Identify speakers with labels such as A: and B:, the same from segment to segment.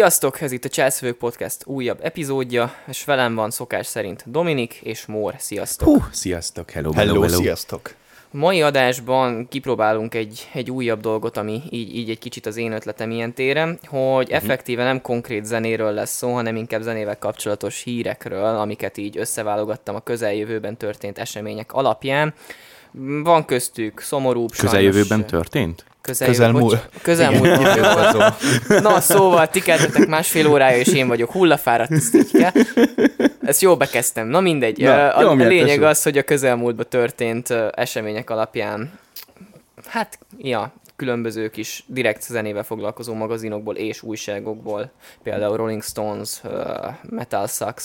A: Sziasztok, ez itt a Cselszövők Podcast újabb epizódja, és velem van szokás szerint Dominik és Mór. Sziasztok!
B: Hú, sziasztok, hello,
C: Hello,
B: hello, hello.
C: sziasztok!
A: Mai adásban kipróbálunk egy, egy újabb dolgot, ami így, így egy kicsit az én ötletem ilyen téren, hogy uh-huh. effektíve nem konkrét zenéről lesz szó, hanem inkább zenével kapcsolatos hírekről, amiket így összeválogattam a közeljövőben történt események alapján. Van köztük szomorúbb,
B: Közeljövőben
A: sajnos,
B: történt?
C: Közelmúlt.
A: Közelmúlt. Na, szóval ti keltetek másfél órája, és én vagyok hullafáradt sztike. Ezt jó bekezdtem. Na mindegy.
B: Na,
A: a,
B: jó,
A: a lényeg az, hogy a közelmúltban történt események alapján, hát, ja, különböző kis direkt zenével foglalkozó magazinokból és újságokból, például Rolling Stones, ö, Metal Sucks,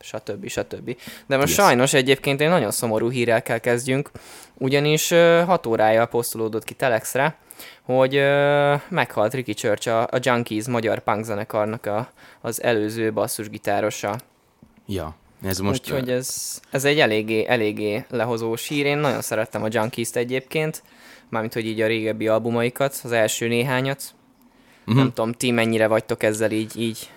A: stb. stb. De most
B: Yes.
A: sajnos egyébként egy nagyon szomorú hírrel kell kezdjünk, ugyanis ö, hat órája posztolódott ki Telexre, hogy ö, meghalt Ricky Church, a, a Junkies magyar punk zenekarnak a, az előző basszusgitárosa.
B: Ja, ez most...
A: Úgyhogy ez, ez egy eléggé, eléggé lehozó sír. Én nagyon szerettem a Junkies-t egyébként, mármint, hogy így a régebbi albumaikat, az első néhányat.
B: Mhm.
A: Nem tudom, ti mennyire vagytok ezzel így, így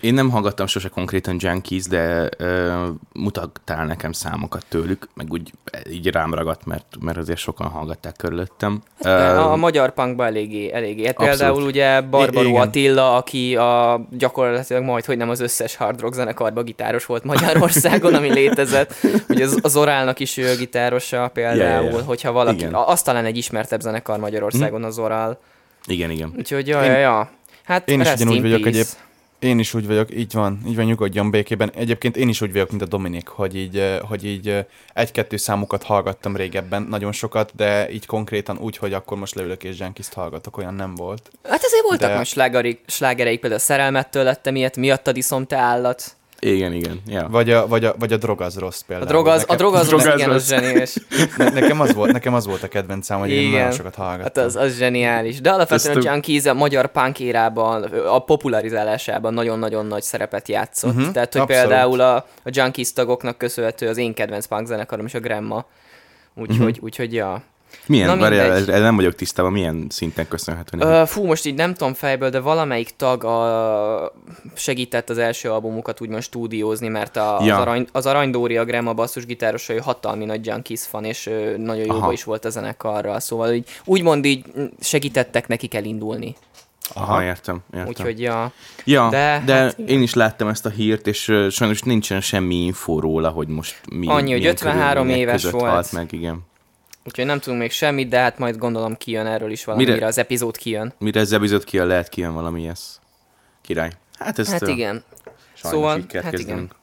B: Én nem hallgattam sose konkrétan Junkies, de ö, mutattál nekem számokat tőlük, meg úgy így rám ragadt, mert, mert azért sokan hallgatták körülöttem.
A: a, a magyar punkban eléggé, eléggé. Hát például ugye Barbaró
C: igen.
A: Attila, aki a gyakorlatilag majd, hogy nem az összes hard rock zenekarban gitáros volt Magyarországon, ami létezett. Ugye az, Orálnak is ő gitárosa például,
B: ja.
A: hogyha valaki,
B: Igen.
A: az talán egy ismertebb zenekar Magyarországon az Orál.
B: Igen, igen.
A: Úgyhogy ja,
C: Én-
A: ja, ja. Hát
C: Én is ugyanúgy vagyok
A: peace.
C: Én is úgy vagyok, így van, így van, nyugodjon békében. Egyébként én is úgy vagyok, mint a Dominik, hogy így, eh, hogy így eh, egy-kettő számukat hallgattam régebben, nagyon sokat, de így konkrétan úgy, hogy akkor most leülök és Jenkist hallgatok, olyan nem volt.
A: Hát azért voltak
C: De-
A: most slágereik, például a szerelmettől lettem ilyet, miattad iszom te állat.
B: Igen, igen. Ja.
C: Vagy a, vagy a, vagy a drog az rossz
A: A
C: például.
A: drog az, a
C: Nekem-
A: drog az,
B: drog
A: az
B: az
A: igen, az
B: rossz.
A: zseniális.
C: Ne, nekem, az volt, nekem az volt a kedvencem, hogy én
A: Igen.
C: nagyon sokat
A: Hát
C: hallgattam.
A: az, az zseniális. De alapvetően
B: Ezt
A: a
B: a-
A: Junkies a magyar punk érában, a popularizálásában nagyon-nagyon nagy szerepet játszott.
C: Mhm,
A: Tehát, hogy
C: abszolút.
A: például a, a Junkies tagoknak köszönhető az én kedvenc punk zenekarom is a Grandma. Úgyhogy,
C: Mhm.
A: úgyhogy ja.
B: Milyen,
A: Na
B: várjál, nem vagyok tisztában, milyen szinten köszönhető neki?
A: Ö, fú, most így nem tudom fejből, de valamelyik tag a, segített az első albumukat úgymond stúdiózni, mert a,
B: Ja.
A: az, arany, az Aranydóri, a Grandma basszusgitáros, ő hatalmi nagy Junkies fan, és ö, nagyon jóba is volt a zenekarral, szóval így, úgymond így segítettek nekik elindulni.
B: Aha, értem, értem.
A: Úgyhogy ja.
B: Ja,
A: De,
B: de,
A: hát
B: én is láttam ezt a hírt, és uh, sajnos nincsen semmi infó róla, hogy most mi
A: Annyi, hogy
B: milyen
A: 53
B: körülmények
A: éves volt.
B: Halt meg, igen.
A: Úgyhogy nem tudunk még semmit, de hát majd gondolom kijön erről is valami,
B: Mire-
A: az epizód kijön.
B: Mire ez epizód kijön, lehet kijön valami ez. Király. Hát ezt
A: Hát
B: ö,
A: igen.
B: sajnos
A: Szóval,
B: így kell
A: hát
B: kezdenünk.
A: Ö,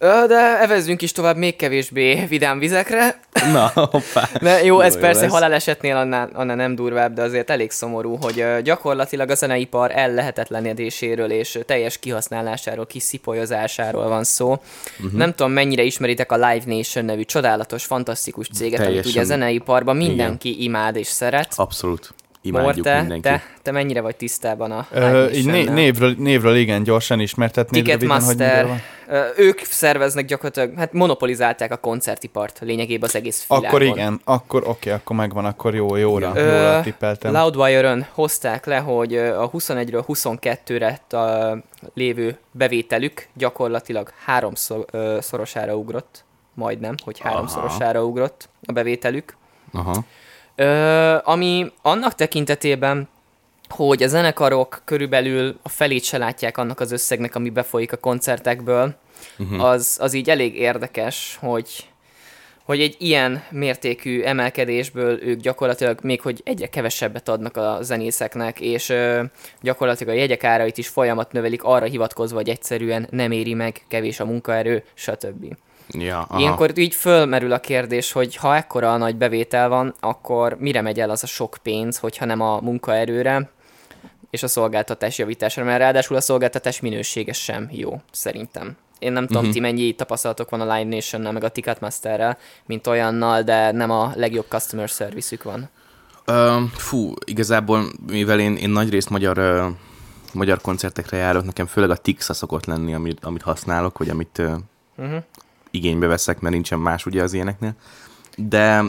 A: De evezzünk is tovább még kevésbé vidám vizekre.
B: Na, hoppá.
A: De jó, ez
B: Jó
A: persze
B: lesz.
A: halálesetnél annál, annál nem durvább, de azért elég szomorú, hogy gyakorlatilag a zeneipar ellehetetlenedéséről és teljes kihasználásáról, kiszipolyozásáról van szó. Uh-huh. Nem tudom, mennyire ismeritek a Live Nation nevű csodálatos, fantasztikus céget, amit
B: Teljesen.
A: ugye a zeneiparban mindenki imád és szeret.
B: Abszolút.
A: Mor,
B: Imádjuk
A: te,
B: mindenki.
A: te, te mennyire vagy tisztában a Live
C: Ö, így né- névről, névről igen, gyorsan ismertetnéd röviden, hogy
A: Ö, ők szerveznek gyakorlatilag, hát monopolizálták a koncertipart lényegében az egész világon.
C: Akkor igen, akkor oké, akkor megvan, akkor jó, jóra,
B: Ja.
C: jóra
A: Ö,
C: tippeltem.
A: Loudwire-ön hozták le, hogy ö, a 21-ről 22-re a lévő bevételük gyakorlatilag háromszorosára ugrott, majdnem, hogy háromszorosára ugrott a bevételük.
B: Aha.
A: Ö, ami annak tekintetében, hogy a zenekarok körülbelül a felét se látják annak az összegnek, ami befolyik a koncertekből, uh-huh. az, az így elég érdekes, hogy hogy egy ilyen mértékű emelkedésből ők gyakorlatilag még, hogy egyre kevesebbet adnak a zenészeknek, és ö, gyakorlatilag a jegyek árait is folyamat növelik arra hivatkozva, hogy egyszerűen nem éri meg, kevés a munkaerő, stb.
B: Ja, aha.
A: Ilyenkor így fölmerül a kérdés, hogy ha ekkora a nagy bevétel van, akkor mire megy el az a sok pénz, hogyha nem a munkaerőre és a szolgáltatás javítására, mert ráadásul a szolgáltatás minősége sem jó, szerintem. Én nem tudom, uh-huh. ti mennyi tapasztalatok van a Live Nation-nel, meg a Ticketmasterrel, mint olyannal, de nem a legjobb customer service van.
B: Ö, fú, igazából, mivel én, én nagy részt magyar, ö, magyar koncertekre járok, nekem főleg a Tixa szokott lenni, amit, amit használok, vagy amit
A: Uh-huh.
B: igénybe veszek, mert nincsen más ugye az ilyeneknél. De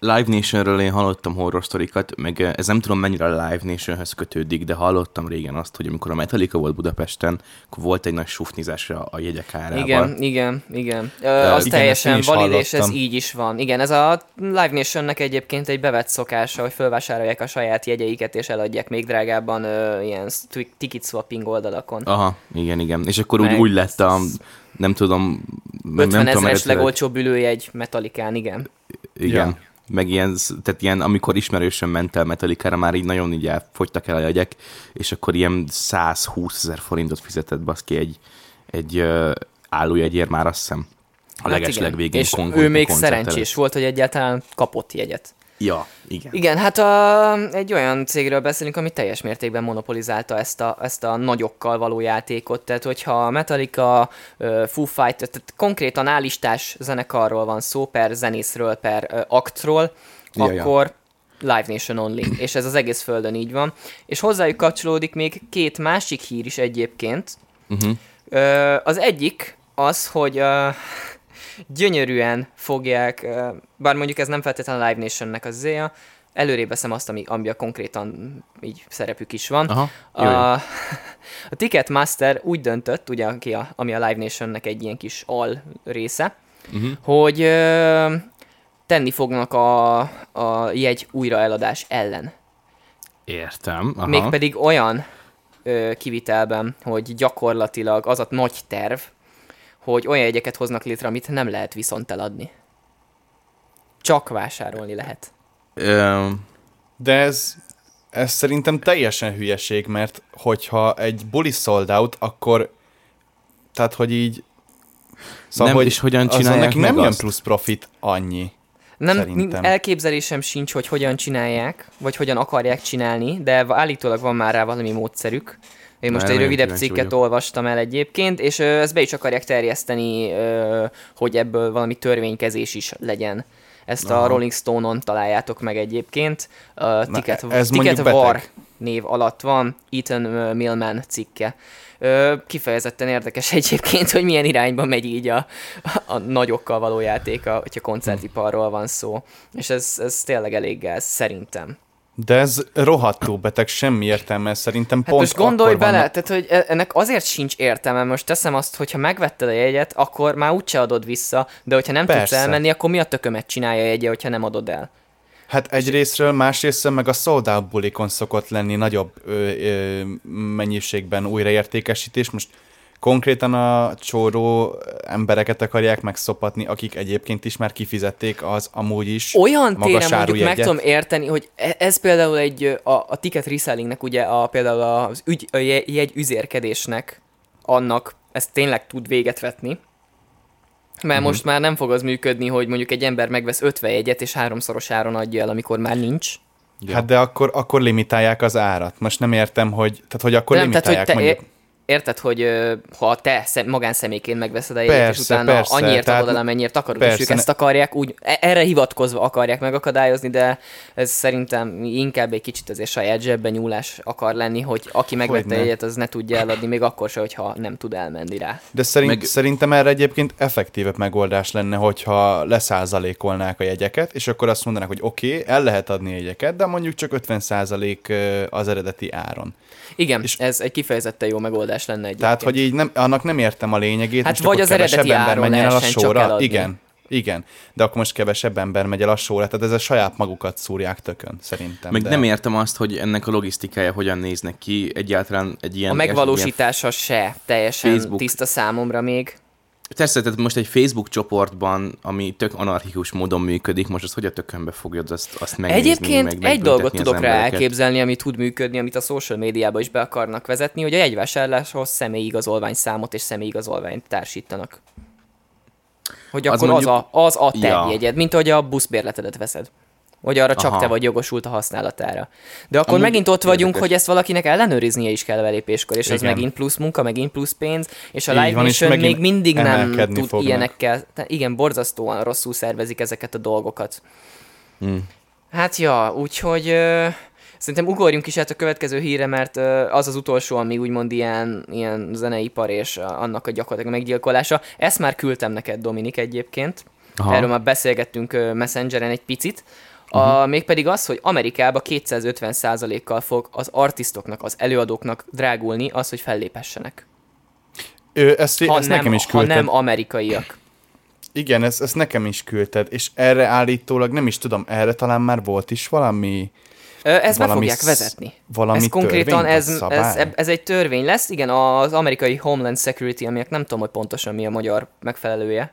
B: Live Nationről én hallottam horror sztorikat, meg ez nem tudom mennyire a Live Nationhöz kötődik, de hallottam régen azt, hogy amikor a Metallica volt Budapesten, akkor volt egy nagy sufnizás a, a jegyek árával.
A: Igen, igen, igen. Ö, az
C: igen,
A: teljesen valid, és ez így is van. Igen, ez a Live Nationnek egyébként egy bevett szokása, hogy fölvásárolják a saját jegyeiket, és eladják még drágábban ö, ilyen ticket swapping oldalakon.
B: Aha, igen, igen. És akkor úgy,
A: Meg-
B: úgy lett a, nem tudom, nem
A: 50
B: tudom,
A: ezeres
B: eredetileg-
A: legolcsóbb ülőjegy Metalikán, igen.
B: Igen.
C: Ja.
B: Meg ilyen, tehát ilyen, amikor ismerősen ment el Metallica-ra, már így nagyon így elfogytak el a jegyek, és akkor ilyen 120 ezer forintot fizetett baszki egy, egy uh, állójegyért már azt hiszem. A
A: Hát igen.
B: legvégén
A: És ő még szerencsés
B: előtt.
A: volt, hogy egyáltalán kapott jegyet.
B: Ja, igen.
A: Igen, hát a, egy olyan cégről beszélünk, ami teljes mértékben monopolizálta ezt a, ezt a nagyokkal való játékot. Tehát, hogyha a Metallica, Foo Fighters, tehát konkrétan állistás zenekarról van szó, per zenészről, per aktról,
B: Ja, ja.
A: akkor Live Nation Only, és ez az egész földön így van. És hozzájuk kapcsolódik még két másik hír is egyébként.
B: Uh-huh.
A: Az egyik az, hogy gyönyörűen fogják, bár mondjuk ez nem feltétlenül a Live Nationnek az zéja, előrébb veszem azt, ami, ami a konkrétan így szerepük is van.
B: Aha, jó, jó.
A: A, a Ticketmaster úgy döntött, ugye, aki a, ami a Live Nationnek egy ilyen kis al része,
B: Uh-huh.
A: hogy ö, tenni fognak a, a jegy újraeladás ellen.
B: Értem. Aha.
A: Mégpedig olyan ö, kivitelben, hogy gyakorlatilag az a nagy terv, hogy olyan jegyeket hoznak létre, amit nem lehet viszont eladni. Csak vásárolni lehet.
C: De ez, ez szerintem teljesen hülyeség, mert hogyha egy buli sold out, akkor tehát, hogy így
B: Nem, és hogyan csinálják
C: neki nem jön plusz profit annyi.
A: Nem
C: Szerintem.
A: elképzelésem sincs, hogy hogyan csinálják, vagy hogyan akarják csinálni, de állítólag van már rá valami módszerük. Én most
B: Na,
A: egy rövidebb cikket
B: vagyok.
A: olvastam el egyébként, és ezt be is akarják terjeszteni, hogy ebből valami törvénykezés is legyen. Ezt a
B: Aha.
A: Rolling Stone-on találjátok meg egyébként. A Ticket,
C: ez
A: Ticket War
C: beteg.
A: név alatt van, Ethan Millman cikke. Ö, kifejezetten érdekes egyébként, hogy milyen irányba megy így a, a nagyokkal való játéka, hogyha koncertiparról van szó. És ez, ez tényleg elég gáz, szerintem.
C: De ez rohadtul beteg, semmi értelme szerintem.
A: Hát
C: Pont
A: most gondolj bele,
C: vannak-
A: tehát, hogy e- ennek azért sincs értelme. Most teszem azt, hogyha megvetted a jegyet, akkor már úgyse adod vissza, de hogyha nem tudsz
C: Persze.
A: elmenni, akkor mi a tökömet csinálja a jegye, hogyha nem adod el?
C: Hát egyrésztről, másrésztről meg a sold out bulikon szokott lenni nagyobb ö, ö, mennyiségben újraértékesítés. Most konkrétan a csóró embereket akarják megszopatni, akik egyébként is már kifizették az amúgy is
A: Olyan téren mondjuk meg tudom érteni, hogy e- ez például egy, a, a ticket resellingnek ugye a, például az ügy, a je- jegy üzérkedésnek annak ez tényleg tud véget vetni. Mert uh-huh. most már nem fog az működni, hogy mondjuk egy ember megvesz 50 jegyet, és háromszoros áron adja el, amikor már nincs.
B: Ja.
C: Hát de akkor, akkor limitálják az árat. Most nem értem, hogy, tehát, hogy akkor
A: De nem, tehát, hogy
C: limitálják
A: te,
C: mondjuk.
A: Érted, hogy ha te szem, magánszemélyként megveszed a jegyet, és utána
C: persze,
A: annyiért
C: tehát-
A: adod el, amennyiért akarod, és
C: persze,
A: ők
C: ne-
A: ezt akarják, úgy, e- erre hivatkozva akarják megakadályozni, de ez szerintem inkább egy kicsit azért saját zsebben nyúlás akar lenni, hogy aki megvette a jegyet, az ne tudja eladni, még akkor se, hogyha nem tud elmenni rá.
C: De szerint,
B: Meg-
C: szerintem erre egyébként effektívebb megoldás lenne, hogyha leszázalékolnák a jegyeket, és akkor azt mondanák, hogy oké, okay, el lehet adni jegyeket, de mondjuk csak 50 százalék az eredeti áron.
A: Igen,
C: És-
A: és ez egy kifejezetten jó megoldás lenne egyébként.
C: Tehát, hogy így nem, annak nem értem a lényegét.
A: Hát
C: most
A: vagy
C: akkor
A: az eredeti
C: ember menjen el a
A: eladni.
C: Igen, igen. De akkor most kevesebb ember megy el a sorra, tehát ez a saját magukat szúrják tökön, szerintem.
B: Meg
C: de...
B: nem értem azt, hogy ennek a logisztikája hogyan néznek ki, egyáltalán egy ilyen...
A: a megvalósítása se teljesen
B: Facebook.
A: tiszta számomra még.
B: Persze, tehát most egy Facebook csoportban, ami tök anarchikus módon működik, most azt hogy a tökönbe fogod azt, azt megnézni,
A: Egyébként
B: meg
A: egy
B: megbüntetni
A: dolgot
B: az
A: tudok rá elképzelni, ami tud működni, amit a social médiába is be akarnak vezetni, hogy a jegyvásárláshoz személyigazolvány számot és személyigazolványt társítanak. Hogy
B: Az
A: akkor az,
B: mondjuk-
A: a, az a te
B: Ja.
A: jegyed, mint hogy a buszbérletedet veszed. Vagy arra csak
B: Aha.
A: te vagy jogosult a használatára. De akkor
B: Amúgy
A: megint ott vagyunk,
B: érdekes.
A: hogy ezt valakinek ellenőriznie is kell belépéskor, és
C: Igen.
A: megint plusz munka, megint plusz pénz, és a Live
C: van,
A: Nation még mindig nem tud
C: fognak.
A: ilyenekkel, igen, borzasztóan rosszul szervezik ezeket a dolgokat.
B: Hmm.
A: Hát ja, úgyhogy ö, szerintem ugorjunk is át a következő híre, mert ö, az az utolsó, ami úgymond ilyen, ilyen zeneipar és a, annak a gyakorlatilag meggyilkolása. Ezt már küldtem neked, Dominik, egyébként. Aha. Erről már beszélgettünk Messengeren egy picit. A, uh-huh. Mégpedig az, hogy Amerikába 250%-kal fog az artistoknak, az előadóknak drágulni az, hogy fellépessenek.
C: Ő, ezt, ha ezt nem, nekem is küldted.
A: Ha nem amerikaiak.
C: Igen, ezt, ezt nekem is küldted, és erre állítólag nem is tudom, erre talán már volt is valami
A: ezt valami be fogják vezetni.
C: Valami
A: ez konkrétan, ez, ez, ez, egy törvény lesz, igen, az amerikai Homeland Security, aminek nem tudom, hogy pontosan mi a magyar megfelelője.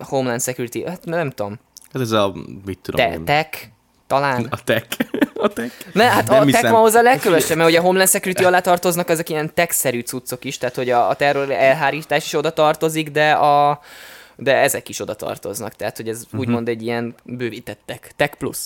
A: Homeland Security, hát nem tudom.
B: Ez, ez a, mit tudom
A: Te, Tech, talán.
B: A tech. A tech.
A: Ne, hát nem a tech ma hozzá legkülönösebb, mert ugye a Homeland Security alá tartoznak ezek ilyen tech-szerű cuccok is, tehát hogy a, a terror elhárítás is oda tartozik, de a de ezek is oda tartoznak, tehát hogy ez uh-huh. úgymond egy ilyen bővített tech, tech plus.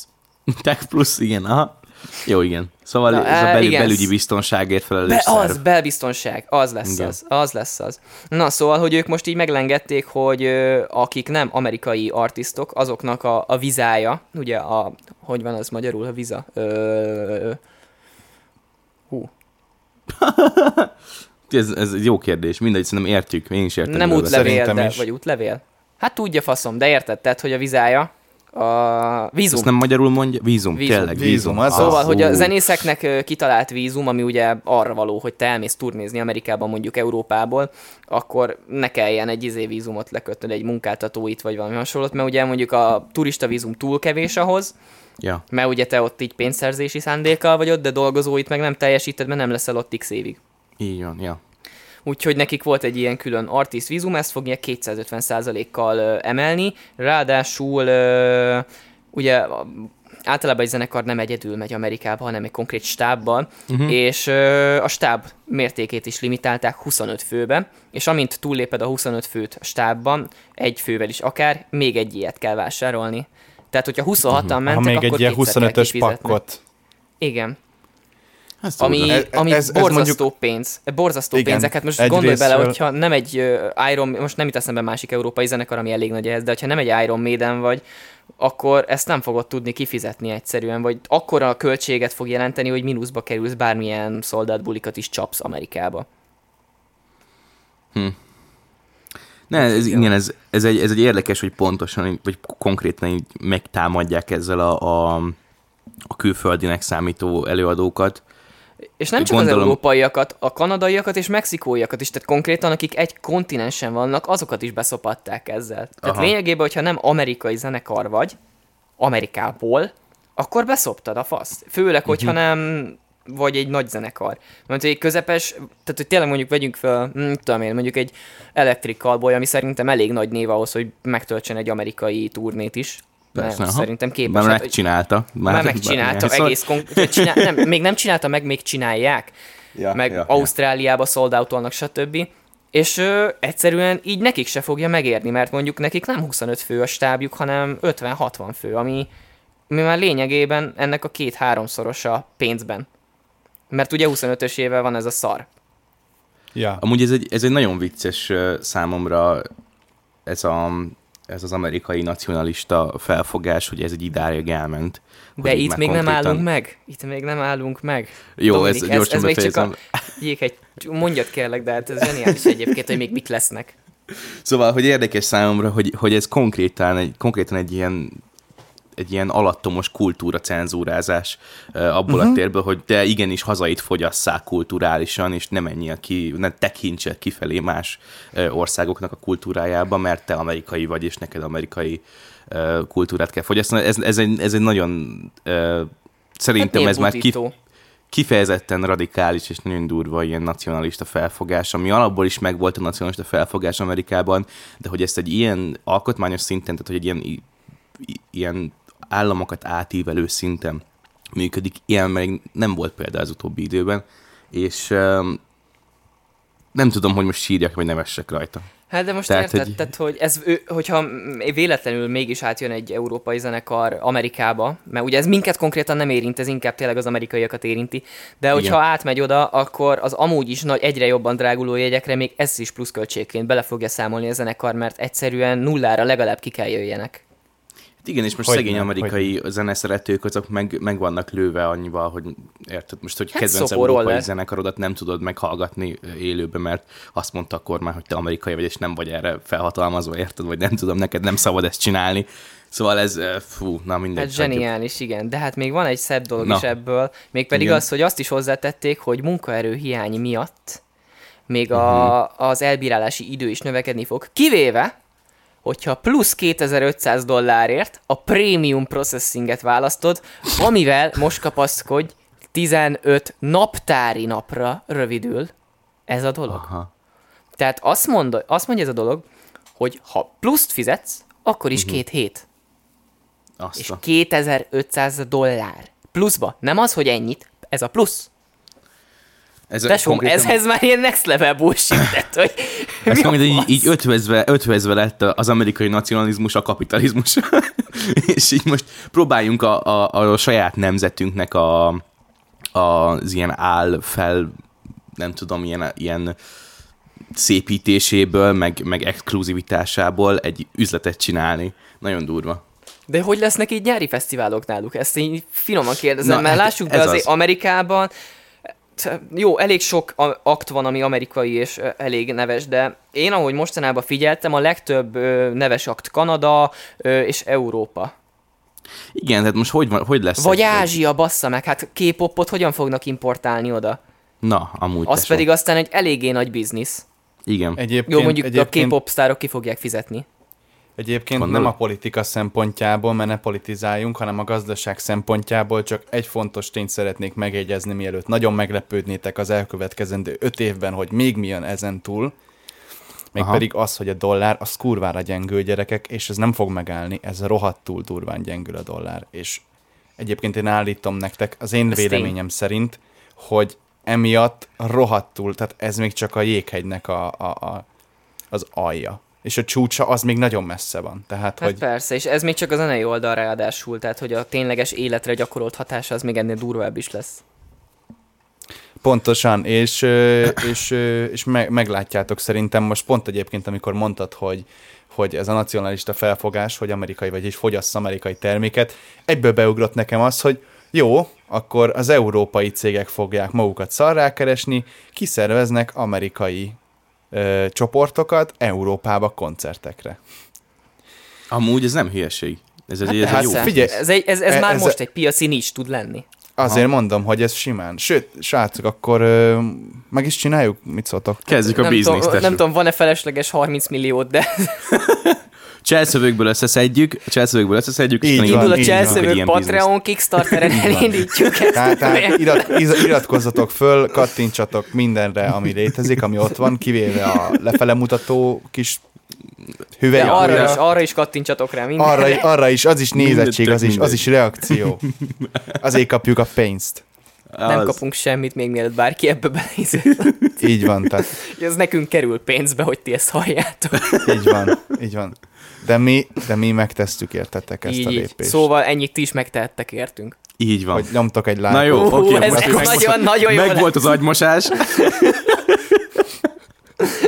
B: Tech Plus, igen, aha. Jó, igen. Szóval Na, ez a bel- igen. belügyi biztonságért felelős Be,
A: szerv. Az, belbiztonság, az lesz igen. az, az lesz az. Na, szóval, hogy ők most így meglengedték, hogy ö, akik nem amerikai artistok, azoknak a, a vizája, ugye a, hogy van az magyarul a viza? Ö, ö, hú.
B: ez, ez egy jó kérdés, mindegy, szerintem értjük, én is értem.
A: Nem útlevél, de, vagy útlevél. Hát tudja faszom, de érted, tehát, hogy a vizája, a vízum.
B: Ezt nem magyarul mondja? Vízum, vízum. tényleg, vízum. vízum
A: az szóval, az. hogy a zenészeknek kitalált vízum, ami ugye arra való, hogy te elmész turnézni Amerikában, mondjuk Európából, akkor ne kelljen egy izé vízumot lekötnöd, egy munkáltatóit, vagy valami hasonlót, mert ugye mondjuk a turista vízum túl kevés ahhoz,
B: Ja.
A: Mert ugye te ott így pénzszerzési szándékkal vagy ott, de dolgozóit meg nem teljesíted, mert nem leszel ott x évig.
B: Így van, ja.
A: Úgyhogy nekik volt egy ilyen külön artist vízum, ezt fogják 250%-kal emelni, ráadásul ugye általában egy zenekar nem egyedül megy Amerikába, hanem egy konkrét stábban, uh-huh. és ö, a stáb mértékét is limitálták 25 főbe, és amint túlléped a 25 főt a stábban, egy fővel is akár, még egy ilyet kell vásárolni. Tehát, hogyha 26-an uh-huh. mentek, ha még akkor egy ilyen 25-ös pakkot. Igen. Ezt ami, ez, ami ez, borzasztó ez mondjuk... pénz. Borzasztó Igen, pénzeket. Most gondolj részről... bele, hogyha nem egy Iron, most nem itt eszembe másik európai zenekar, ami elég nagy ehhez, de hogyha nem egy Iron Maiden vagy, akkor ezt nem fogod tudni kifizetni egyszerűen, vagy akkora a költséget fog jelenteni, hogy mínuszba kerülsz bármilyen szoldátbulikat is csapsz Amerikába.
B: Hm. Ne, ez, igen, ez, ez, egy, ez egy érdekes, hogy pontosan, vagy konkrétan így megtámadják ezzel a, a, a külföldinek számító előadókat,
A: és nem csak Gondolom... az európaiakat, a kanadaiakat és mexikóiakat is, tehát konkrétan akik egy kontinensen vannak, azokat is beszopatták ezzel. Tehát Aha. lényegében, hogyha nem amerikai zenekar vagy, Amerikából, akkor beszoptad a faszt. Főleg, hogyha uh-huh. nem vagy egy nagy zenekar. Mert egy közepes, tehát hogy tényleg mondjuk vegyünk fel, hm, tudom én, mondjuk egy Electric Callboy, ami szerintem elég nagy név ahhoz, hogy megtöltsen egy amerikai turnét is, Persze, nem, szerintem képes.
B: Már hát, megcsinálta.
A: Már, már megcsinálta, már, egész konkrét. Csinál, nem, még nem csinálta meg, még csinálják. Ja, meg ja, Ausztráliába ja. sold out stb. És ö, egyszerűen így nekik se fogja megérni, mert mondjuk nekik nem 25 fő a stábjuk, hanem 50-60 fő, ami, ami már lényegében ennek a két-háromszorosa pénzben. Mert ugye 25-ös éve van ez a szar.
B: Ja. Amúgy ez egy, ez egy nagyon vicces számomra ez a ez az amerikai nacionalista felfogás, hogy ez egy idáig elment.
A: De itt még konkrétan... nem állunk meg. Itt még nem állunk meg.
B: Jó, Dominik, ez, ez, ez még csak a...
A: egy... Mondjad kérlek, de hát ez zseniális egyébként, hogy még mik lesznek.
B: Szóval, hogy érdekes számomra, hogy, hogy ez konkrétan egy, konkrétan egy ilyen egy ilyen alattomos kultúra cenzúrázás abból uh-huh. a mhm. térből, hogy te igenis hazait fogyasszál kulturálisan, és nem menjél ki, ne tekintsel kifelé más országoknak a kultúrájába, mert te amerikai vagy, és neked amerikai kultúrát kell fogyasztani. Ez, ez, egy, ez egy nagyon szerintem hát ez már ki, kifejezetten radikális és nagyon durva ilyen nacionalista felfogás, ami alapból is megvolt a nacionalista felfogás Amerikában, de hogy ezt egy ilyen alkotmányos szinten, tehát hogy egy ilyen, ilyen államokat átívelő szinten működik. Ilyen még nem volt például az utóbbi időben, és um, nem tudom, hogy most sírjak, vagy nevessek rajta.
A: Hát de most Tehát, érted, hogy... hogy ez, hogyha véletlenül mégis átjön egy európai zenekar Amerikába, mert ugye ez minket konkrétan nem érint, ez inkább tényleg az amerikaiakat érinti, de hogyha Igen. átmegy oda, akkor az amúgy is nagy, egyre jobban dráguló jegyekre még ez is pluszköltségként bele fogja számolni a zenekar, mert egyszerűen nullára legalább ki kell jöjjenek.
B: Igen, és most
C: Hogy
B: szegény
C: nem,
B: amerikai zeneszeretők, azok meg, meg vannak lőve annyival, hogy érted, most, hogy
A: Hát
B: kedvenc európai zenekarodat nem tudod meghallgatni élőbe, mert azt mondta akkor már, hogy te amerikai vagy, és nem vagy erre felhatalmazva, érted, vagy nem tudom, neked nem szabad ezt csinálni. Szóval ez, fú, na mindegy.
A: Hát zseniális, igen. De hát még van egy szebb dolog
B: Na.
A: is ebből, mégpedig
B: Igen.
A: az, hogy azt is hozzátették, hogy munkaerő hiány miatt még
B: Mhm.
A: a, az elbírálási idő is növekedni fog. Kivéve, hogyha plusz 2500 dollárért a premium processinget választod, amivel most kapaszkodj 15 naptári napra rövidül ez a dolog.
B: Aha.
A: Tehát azt, mond, azt mondja ez a dolog, hogy ha pluszt fizetsz, akkor is két hét.
B: Azt
A: És
B: a...
A: 2500 dollár. Pluszba. Nem az, hogy ennyit. Ez a plusz.
B: Ez,
A: Tesóm,
B: konkrétan-
A: ez, ez már ilyen next level bullshit, tehát, hogy
B: Ez
A: a
B: konkrétan így, így ötvözve, ötvözve lett az amerikai nacionalizmus a kapitalizmus. és így most próbáljunk a, a, a saját nemzetünknek a, az ilyen áll fel, nem tudom, ilyen, ilyen szépítéséből, meg, meg exkluzivitásából egy üzletet csinálni. Nagyon durva.
A: De hogy lesznek így nyári fesztiválok náluk? Ezt így finoman kérdezem,
B: Na,
A: mert
B: hát
A: lássuk be
B: ez
A: azért
B: az.
A: Amerikában, jó, elég sok akt van, ami amerikai és elég neves, de én ahogy mostanában figyeltem, a legtöbb neves akt Kanada és Európa.
B: Igen, tehát most hogy, hogy lesz?
A: Vagy
B: egy-
A: Ázsia, bassza meg, hát K-popot hogyan fognak importálni oda?
B: Na, amúgy
A: Az
B: tesó.
A: pedig aztán egy eléggé nagy biznisz.
B: Igen.
C: Egyébként,
A: Jó, mondjuk
C: egyébként,
A: a K-pop sztárok ki fogják fizetni.
C: Egyébként
B: Gondolod?
C: nem a politika szempontjából, mert ne politizáljunk, hanem a gazdaság szempontjából csak egy fontos tényt szeretnék megjegyezni, mielőtt nagyon meglepődnétek az elkövetkezendő öt évben, hogy még mi jön ezen túl. Mégpedig az, hogy a dollár az kurvára gyengül gyerekek, és ez nem fog megállni, ez rohadtul durván gyengül a dollár. És egyébként én állítom nektek, az én
A: Ez
C: véleményem szerint, hogy emiatt rohadtul, tehát ez még csak a jéghegynek a, a, a, az alja. És a csúcsa az még nagyon messze van. Tehát,
A: Hát
C: hogy
A: persze, és ez még csak a zenei oldal ráadásul, tehát hogy a tényleges életre gyakorolt hatása az még ennél durvább is lesz.
C: pontosan, és, és, és meg, meglátjátok szerintem most pont egyébként, amikor mondtad, hogy, hogy ez a nacionalista felfogás, hogy amerikai vagy is fogyasz amerikai terméket, egyből beugrott nekem az, hogy jó, akkor az európai cégek fogják magukat szarrá keresni, kiszerveznek amerikai ö, csoportokat Európába koncertekre.
B: Amúgy ez nem hülyeség. Ez, egy,
C: Hát
B: ez egy
C: hát
B: jó.
C: figyelj,
A: ez, egy, ez, ez
C: e-
A: már
C: ez-
A: most egy piaci nincs tud lenni.
C: Azért mondom, hogy ez simán. Sőt, srácok, akkor ö, meg is csináljuk? Mit szóltok?
B: Kezdjük a bizniszt.
A: nem tudom, van-e felesleges 30 milliót, de
B: Cselszövőkből összeszedjük, cselszövőkből összeszedjük,
C: Így
B: és
C: van,
A: indul a
B: ilyen
A: Patreon, Kickstarteren elindítjuk ezt.
C: Tehát, tehát irat, iz- iratkozzatok föl, kattintsatok mindenre, ami létezik, ami ott van, kivéve a lefele mutató kis
A: De
C: hüvely.
A: arra is, arra is kattintsatok rá mindenre.
C: arra, arra is, az is nézettség, az is, az is reakció. Azért kapjuk a pénzt.
A: Nem
B: Az-
A: kapunk semmit még mielőtt bárki ebbe belenézett.
C: Így van, tehát
A: Ez nekünk kerül pénzbe, hogy ti ezt halljátok.
C: így van, így van. De mi, de mi megtesztük értetek ezt
A: így,
C: a
A: így.
C: lépést.
A: Szóval ennyit ti is megtehettek értünk.
B: Így van.
C: Hogy nyomtok egy lájkot.
B: Na jó,
A: Ú,
B: oké,
A: ez meg nagyon, nagyon jó
B: meg
A: lett.
B: volt az agymosás.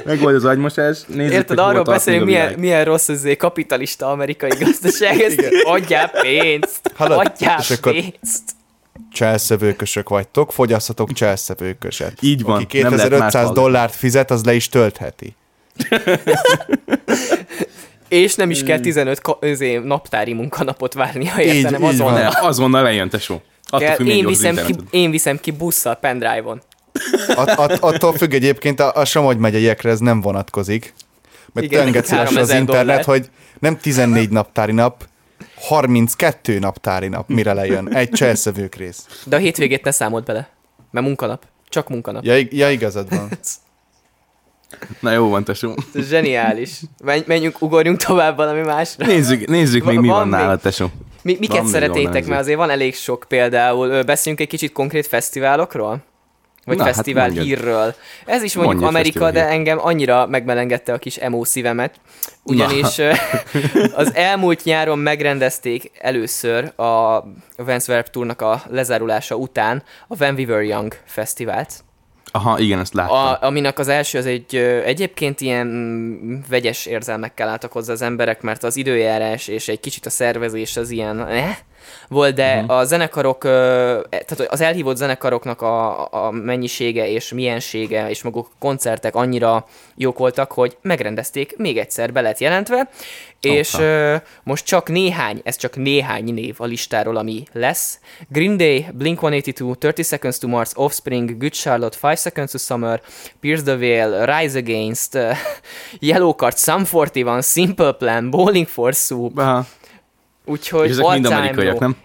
B: meg volt az agymosás. Nézzük,
A: Érted, arról beszélünk, milyen, milyen rossz az izé kapitalista amerikai gazdaság, ezt adjál pénzt,
C: Hallod?
A: adjál
C: És akkor-
A: pénzt.
C: cselszövőkösök vagytok, fogyasztatok cselszövőköset.
B: Így van,
C: Aki
B: nem lehet más
C: 2500
B: hallgatni.
C: dollárt fizet, az le is töltheti.
A: És nem is kell 15 ka- izé, naptári munkanapot várnia, érte, nem azonnal.
C: van.
B: Azonnal lejön, tesó. Attól
A: Kell,
B: függ, milyen
A: én, viszem ki, én viszem ki busszal, pendrive-on.
C: At, at, attól függ egyébként a, a Somogy megyeiekre ez nem vonatkozik. Mert
A: Igen,
C: Igen, lassan az
A: 3000
C: internet,
A: dollár.
C: hogy nem 14 naptári nap, 32 naptári nap, mire lejön. Egy cselszövők rész.
A: De a hétvégét ne számolt bele, mert munkanap. Csak munkanap.
C: Ja, ig- ja igazad van.
B: Na jó van, tesó.
A: Ez zseniális. Menj, menjünk, ugorjunk tovább valami másra.
B: Nézzük, nézzük még, mi
A: van
B: van
A: még?
B: nálad, tesó.
A: Mi, miket
B: Van onnan
A: mert azért van elég sok például. Beszéljünk egy kicsit konkrét fesztiválokról? Vagy
B: Na, hát
A: fesztivál
B: mondjad.
A: hírről. Ez is mondjuk
B: Mondj egy
A: Amerika, de engem annyira megmelengette a kis emo szívemet. Ugyanis az elmúlt nyáron megrendezték először a Vance Verb Tournak a lezárulása után a When We Were Young fesztivált.
B: Aha, igen, ezt láttam.
A: A, aminek az első az egy egyébként ilyen mm, vegyes érzelmekkel álltak hozzá az emberek, mert az időjárás és egy kicsit a szervezés az ilyen eh, volt, de uh-huh. a zenekarok, ö, tehát az elhívott zenekaroknak a, a mennyisége és miensége és maguk a koncertek annyira jók voltak, hogy megrendezték, még egyszer be lett jelentve, és ö, most csak néhány, ez csak néhány név a listáról, ami lesz. Green Day, Blink-182, 30 Seconds to Mars, Offspring, Good Charlotte, 5 Seconds to Summer, Pierce the Veil, Rise Against, uh, Yellow Card, Sum 41, Simple Plan, Bowling for Soup,
B: Aha.
A: Úgyhogy
B: És ezek mind amerikaiak, nem?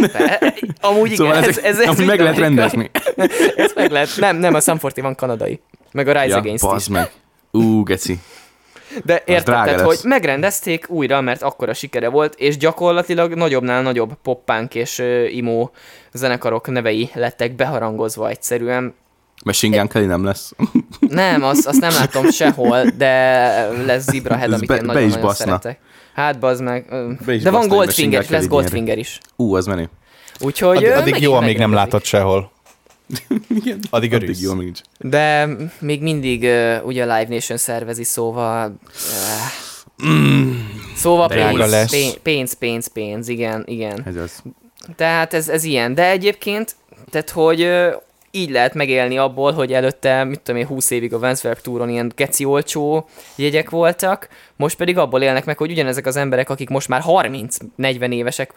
A: Be- Amúgy igen,
B: Szóval
A: ez,
B: ezek,
A: ez, ez,
B: amúgy meg lehet rendezni.
A: Ez meg lehet. Nem, nem, a Sum 41 kanadai. Meg a Rise
B: Ja,
A: Against is.
B: meg. Ú, geci.
A: De érted, hogy megrendezték újra, mert akkora sikere volt, és gyakorlatilag nagyobbnál nagyobb poppánk és uh, imo zenekarok nevei lettek beharangozva egyszerűen.
B: Machine Gun Kelly nem lesz.
A: Nem, azt, azt nem látom sehol, de lesz Zebra Head, amit
B: be-
A: én
B: be
A: nagyon,
B: is
A: nagyon
B: baszna.
A: szeretek. Hát bazd meg. De van Goldfinger is, lesz Goldfinger is.
B: Ú, az menő.
A: Úgyhogy
C: Addig,
A: ö,
C: addig jó, amíg nem látod sehol.
B: Igen.
C: Addig
B: Addig
C: örülsz.
B: jó, amíg nincs.
A: De még mindig uh, ugye a Live Nation szervezi, szóval... Uh, szóval
C: Drága
A: pénz,
C: lesz.
A: pénz, pénz, pénz, pénz, igen, igen.
B: Ez az.
A: Tehát ez, ez ilyen. De egyébként, tehát hogy így lehet megélni abból, hogy előtte, mit tudom én, 20 évig a Vanswerk túron ilyen geci olcsó jegyek voltak, most pedig abból élnek meg, hogy ugyanezek az emberek, akik most már 30-40 évesek,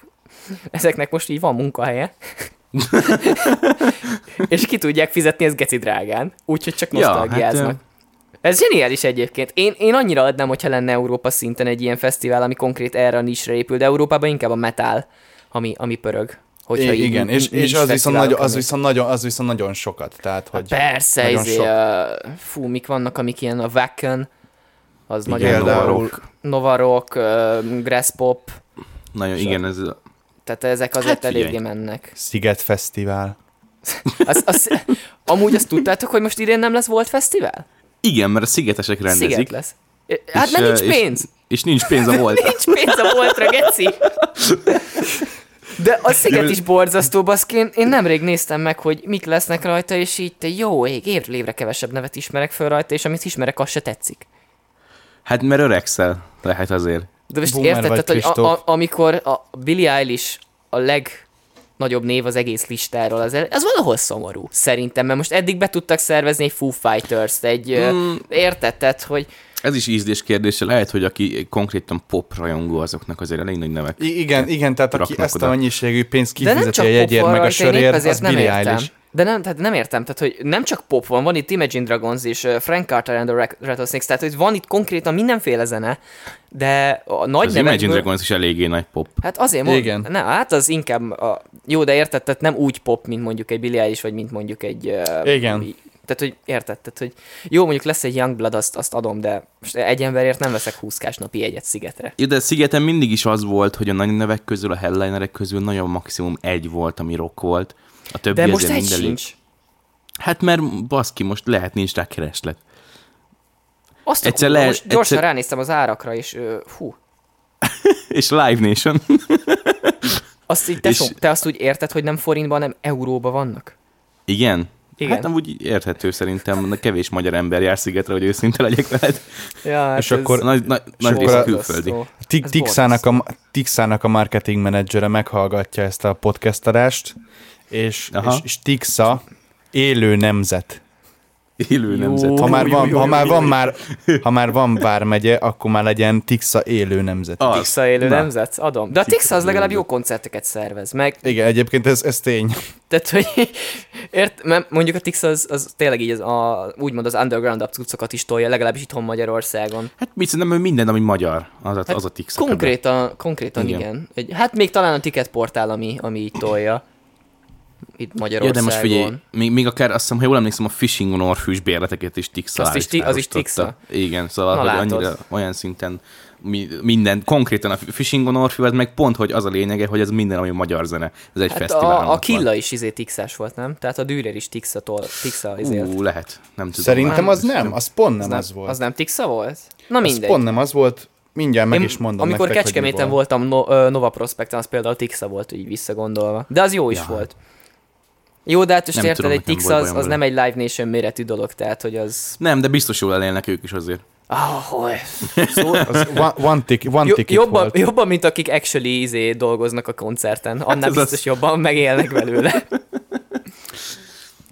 A: ezeknek most így van munkahelye. és ki tudják fizetni ezt geci drágán. Úgyhogy csak
B: Ja,
A: nosztalgiáznak.
B: hát,
A: Ez zseniális egyébként. Én, én annyira adnám, hogyha lenne Európa szinten egy ilyen fesztivál, ami konkrét erre a nisre épül, de Európában inkább a metal, ami, ami pörög. Hogyha
C: I-
A: így
C: igen, és, és az, viszont nagyon, az, viszont nagyon, az viszont nagyon sokat. Tehát, hogy
A: Persze,
C: nagyon
A: izé,
C: sok.
A: uh, fú, mik vannak, amik ilyen a Wacken, az
B: Igen,
A: nagyon
B: Novarok.
A: Novarok, uh, Grass Pop,
B: Nagyon, igen, ez a-
A: tehát ezek azért
B: Hát
A: hát eléggé mennek.
C: Sziget Fesztivál.
A: Az, az, amúgy azt tudtátok, hogy most idén nem lesz volt fesztivál?
B: igen, mert a szigetesek rendezik.
A: Sziget lesz. Hát
B: és,
A: mert nincs pénz.
B: És, és nincs pénz a volt.
A: Nincs pénz a voltra, geci! De a sziget is borzasztó, baszki. Én, nemrég néztem meg, hogy mik lesznek rajta, és így te jó ég, évről évre kevesebb nevet ismerek föl rajta, és amit ismerek, az se tetszik.
B: Hát mert öregszel lehet azért.
A: De most
C: Boomer
A: érted, tehát, hogy a, a, amikor a Billie Eilish a legnagyobb név az egész listáról, az, az valahol szomorú, szerintem, mert most eddig be tudtak szervezni egy Foo Fighters-t, egy, mm. érted, tehát, hogy
B: Ez is ízlés kérdése. Lehet, hogy aki konkrétan pop rajongó, azoknak azért elég nagy nevek.
C: I- igen, igen, tehát aki ezt a mennyiségű pénzt kifizeti a jegyért meg a sörért,
A: ezért
C: az
A: nem
C: Billie
A: értem.
C: Eilish.
A: De nem, tehát nem értem, tehát hogy nem csak pop van, van itt Imagine Dragons és Frank Carter and the Ra- Rattlesnakes, tehát hogy van itt konkrétan mindenféle zene, de a nagy
B: Az Imagine. Dragons is eléggé nagy pop.
A: Hát azért mondom,
C: Igen.
A: ne, hát az inkább, a, jó, de érted, tehát nem úgy pop, mint mondjuk egy Billie Eilish, vagy mint mondjuk egy...
C: Igen.
A: Tehát, hogy érted, tehát, hogy jó, mondjuk lesz egy Youngblood, azt, azt adom, de most egy emberért nem veszek 20 napi egyet szigetre.
B: Ja, de Szigeten mindig is az volt, hogy a nagy nevek közül, a headlinerek közül nagyon maximum egy volt, ami rock volt. A többi
A: De most egy
B: mind elég-
A: sincs.
B: Hát mert baszki, most lehet nincs rá kereslet.
A: Azt
B: Egyszer lehet-
A: most gyorsan
B: egyszer-
A: ránéztem az árakra, és uh, hú,
B: És Live Nation.
A: azt így te,
B: És-
A: te azt úgy érted, hogy nem forintban, hanem euróba vannak?
B: Igen?
A: Igen.
B: Hát nem úgy érthető szerintem, de kevés magyar ember jár szigetre, hogy őszinte legyek veled.
A: Ja, hát
C: És akkor-
B: Nagy, nagy, nagy
C: a-
B: külföldi.
C: Tixának, a, Tixának a marketing menedzsere meghallgatja ezt a podcast adást, és,
B: Aha.
C: és, és Tixa élő nemzet.
B: Élő
A: Jó.
B: nemzet.
C: Ha már
A: Jó,
C: van,
A: jó,
C: ha
A: jó,
C: már van már, ha már van vármegye, akkor már legyen Tixa élő nemzet.
B: Az.
A: Tixa élő
B: Na.
A: nemzet? Adom. De a
B: Tixa
A: Tixa az legalább jó koncerteket szervez, meg
C: Igen, egyébként ez, ez tény.
A: Tehát, hogy ért, mert mondjuk a Tix az, az tényleg így az, a, úgymond az underground cuccokat is tolja, legalábbis itthon Magyarországon.
B: Hát mit szerintem, minden, ami magyar, az a,
A: Hát
B: az a tix.
A: Konkrétan, konkrétan igen.
B: Igen.
A: Egy, hát még talán a Ticket portál, ami, ami így tolja. Itt
B: Ja,
A: Magyarországon.
B: de most figyelj, még, még akár azt hiszem, ha jól emlékszem, a Fishing on Orfűs bérleteket is Tixa
A: Azt is ti- az is
B: árusította. Igen, szóval
A: Na,
B: hogy
A: látod.
B: annyira olyan szinten mi, minden, konkrétan a Fishing on Orfű, az meg pont, hogy az a lényege, hogy ez minden, ami magyar zene. Ez egy
A: Hát
B: fesztivál.
A: a, a Killa is izé Tixás volt, nem? Tehát a Dürer is Tixa, tol, Tixa izé.
B: Ú, lehet. Nem tudom.
C: Szerintem
A: nem.
C: az nem, az pont nem
A: az,
C: az volt.
A: az nem Tixa volt? Na
C: Az
A: mindegy.
C: pont nem az volt, mindjárt meg
A: Én,
C: is mondom
A: amikor
C: nektek,
A: Kecskeméten
C: volt.
A: voltam no, Nova Prospecten, az például Tixa volt így visszagondolva. De az jó is
B: Ja.
A: volt. Jó, de hát most érted,
B: tudom,
A: egy Tix az, az nem egy Live Nation méretű dolog, tehát hogy az...
B: Nem, de biztos jól elélnek ők is azért.
A: Ahogy. Szó...
C: Az one, one, tick, one
A: Jo-
C: ticket
A: jobban,
C: volt.
A: jobban, mint akik actually izé dolgoznak a koncerten. Annál
B: ez
A: biztos
B: az.
A: jobban megélnek belőle.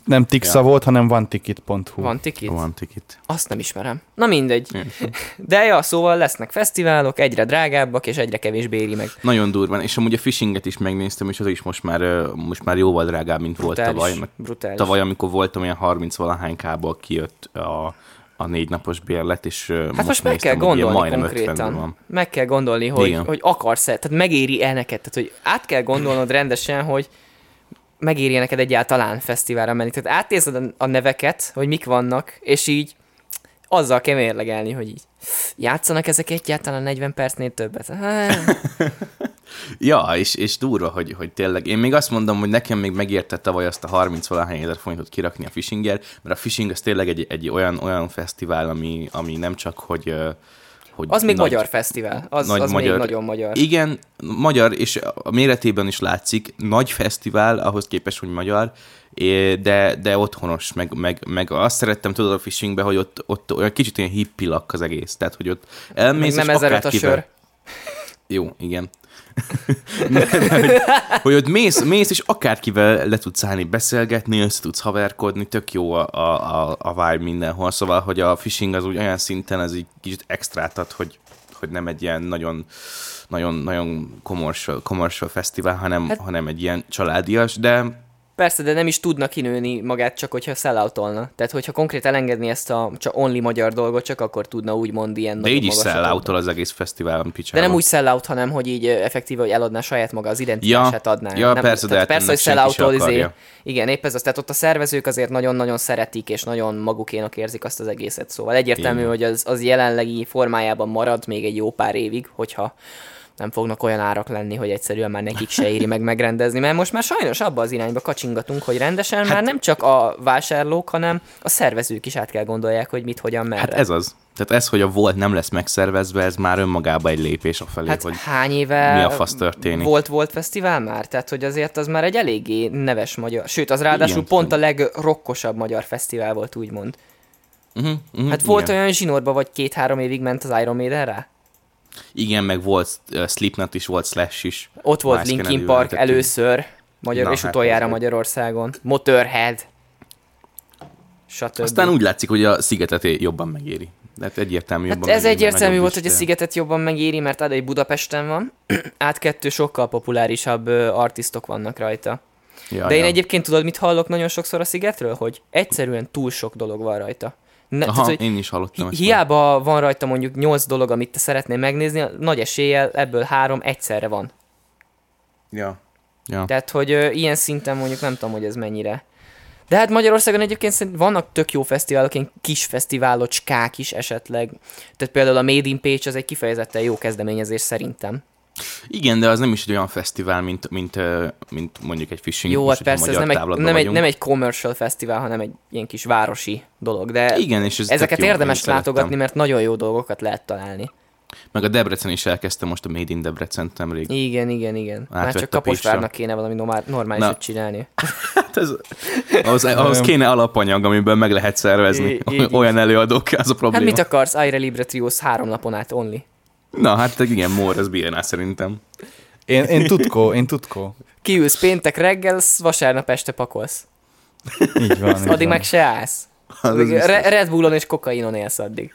C: Nem Tixa
B: Ja.
C: volt, hanem oneticket.hu.
A: Van tikit?
B: Van tikit.
A: Azt nem ismerem. Na mindegy.
B: Én sem.
A: De ja, szóval lesznek fesztiválok, egyre drágábbak, és egyre kevésbé éri meg.
B: Nagyon durván, és amúgy a fishinget is megnéztem, és az is most már, most már jóval drágább, mint volt
A: Brutális.
B: tavaly. Meg
A: brutális.
B: tavaly, amikor voltam olyan 30 valahány kából kijött a, a négy napos bérlet, és
A: Hát most meg kell
B: néztem, hogy ilyen
A: gondolni
B: majdnem 50
A: konkrétan.
B: van.
A: Meg kell gondolni, hogy,
B: Igen.
A: hogy akarsz-e, tehát megéri-e neked, tehát hogy át kell gondolnod rendesen, hogy megéri neked egyáltalán fesztiválra menni. Tehát átnézed a- neveket, hogy mik vannak, és így azzal kell mérlegelni, hogy így játszanak ezek egyáltalán 40 percnél többet. Hát,
B: Ja, és, és durva, hogy, hogy tényleg. Én még azt mondom, hogy nekem még megérte tavaly azt a 30 valahány ezer forintot kirakni a fishinger, mert a fishing az tényleg egy, egy olyan, olyan fesztivál, ami, ami nem csak, hogy, ö, hogy
A: az még
B: nagy-
A: magyar fesztivál, az,
B: nagy
A: az
B: magyar-
A: még nagyon magyar.
B: Igen, magyar, és a méretében is látszik, nagy fesztivál, ahhoz képest, hogy magyar, de, de otthonos, meg, meg, meg azt szerettem tudod a fishingbe, hogy ott, ott olyan kicsit olyan hippilak az egész, tehát hogy ott
A: Meg
B: elmész,
A: nem
B: és
A: a sör.
B: Jó, igen. de, de, hogy, hogy ott mész, mész, és akárkivel le tudsz állni, beszélgetni, össze tudsz haverkodni, tök jó a, a, a, vibe mindenhol, szóval, hogy a fishing az úgy olyan szinten, ez így kicsit extrát ad, hogy, hogy nem egy ilyen nagyon nagyon, nagyon commercial, commercial fesztivál, hanem,
A: hát,
B: hanem egy ilyen családias, de
A: Persze, de nem is tudna kinőni magát csak, hogyha selloutolna. Tehát, hogyha konkrét elengedni ezt a csak only magyar dolgot, csak akkor tudna úgymond ilyen
B: de így is
A: magasat
B: sell az egész fesztiválon
A: De
B: picsába.
A: nem úgy sellout, hanem hogy így effektíve, hogy eladná saját maga az identitását
B: Ja,
A: adná.
B: ja,
A: nem,
B: persze, de hát
A: persze, hogy selloutol, izé, igen, épp ez az. Tehát ott a szervezők azért nagyon-nagyon szeretik, és nagyon magukénak érzik azt az egészet. Szóval egyértelmű,
B: Igen.
A: hogy az, az jelenlegi formájában marad még egy jó pár évig, hogyha nem fognak olyan árak lenni, hogy egyszerűen már nekik se éri meg megrendezni, mert most már sajnos abba az irányba kacsingatunk, hogy rendesen hát, már nem csak a vásárlók, hanem a szervezők is át kell gondolják, hogy mit, hogyan, merre.
B: Hát ez az. Tehát ez, hogy a volt nem lesz megszervezve, ez már önmagában egy lépés afelé,
A: Hát
B: hogy
A: hány éve
B: mi a fasz történik?
A: volt volt fesztivál már? Tehát, hogy azért az már egy eléggé neves magyar, sőt, az ráadásul
B: Igen.
A: pont a legrokkosabb magyar fesztivál volt, úgymond.
B: uh-huh, uh-huh,
A: Hát volt
B: igen.
A: olyan zsinórba, vagy két-három évig ment az Iron Maiden rá?
B: Igen, meg volt uh, Slipknot is, volt Slash is.
A: Ott volt
B: Miles
A: Linkin Park először, magyar,
B: Na,
A: és
B: hát
A: utoljára Magyarországon. Motorhead. Stb.
B: Aztán úgy látszik, hogy a szigetet jobban megéri. De hát egyértelmű
A: Hát
B: jobban
A: ez
B: megéri,
A: egyértelmű volt, hogy a szigetet jobban megéri, mert ad egy Budapesten van, át kettő sokkal populárisabb artistok vannak rajta.
B: Ja,
A: De én
B: ja.
A: egyébként tudod, mit hallok nagyon sokszor a szigetről? Hogy egyszerűen túl sok dolog van rajta. Ne,
B: Aha,
A: tehát,
B: én is hallottam
A: hi- hiába van rajta mondjuk 8 dolog, amit te szeretnél megnézni, nagy eséllyel ebből három egyszerre van.
B: Ja. ja.
A: Tehát, hogy ö, ilyen szinten mondjuk nem tudom, hogy ez mennyire. De hát Magyarországon egyébként vannak tök jó fesztiválok, ilyen kis fesztiválocskák is esetleg. Tehát például a Made in Pécs az egy kifejezetten jó kezdeményezés szerintem.
B: Igen, de az nem is egy olyan fesztivál, mint, mint, mint mondjuk egy fishing.
A: Jó, hát persze, ez nem egy, nem, egy, nem egy commercial fesztivál, hanem egy ilyen kis városi dolog. De
B: Igen, és ez
A: ezeket
B: jó,
A: érdemes
B: én szerettem.
A: látogatni, mert nagyon jó dolgokat lehet találni.
B: Meg a Debrecen is elkezdte most a Made in Debrecen nemrég.
A: Igen, igen, igen. Már
B: Átvett
A: csak
B: a
A: Kaposvárnak kéne valami normál, normálisat
B: Na.
A: csinálni.
B: Hát ez, ahhoz, ahhoz kéne alapanyag, amiből meg lehet szervezni.
A: Í- így
B: Olyan előadók, az a
A: Hát
B: probléma.
A: mit akarsz? Aire Libre Trios három napon át only.
B: Na, hát igen, Mór, ez bírná szerintem.
C: Én, én tutkó, én tutkó.
A: Kiülsz péntek reggel, vasárnap este pakolsz.
C: Így van. így
A: Addig
C: van.
A: meg se állsz. Addig. Re- Red Bullon és kokainon élsz addig.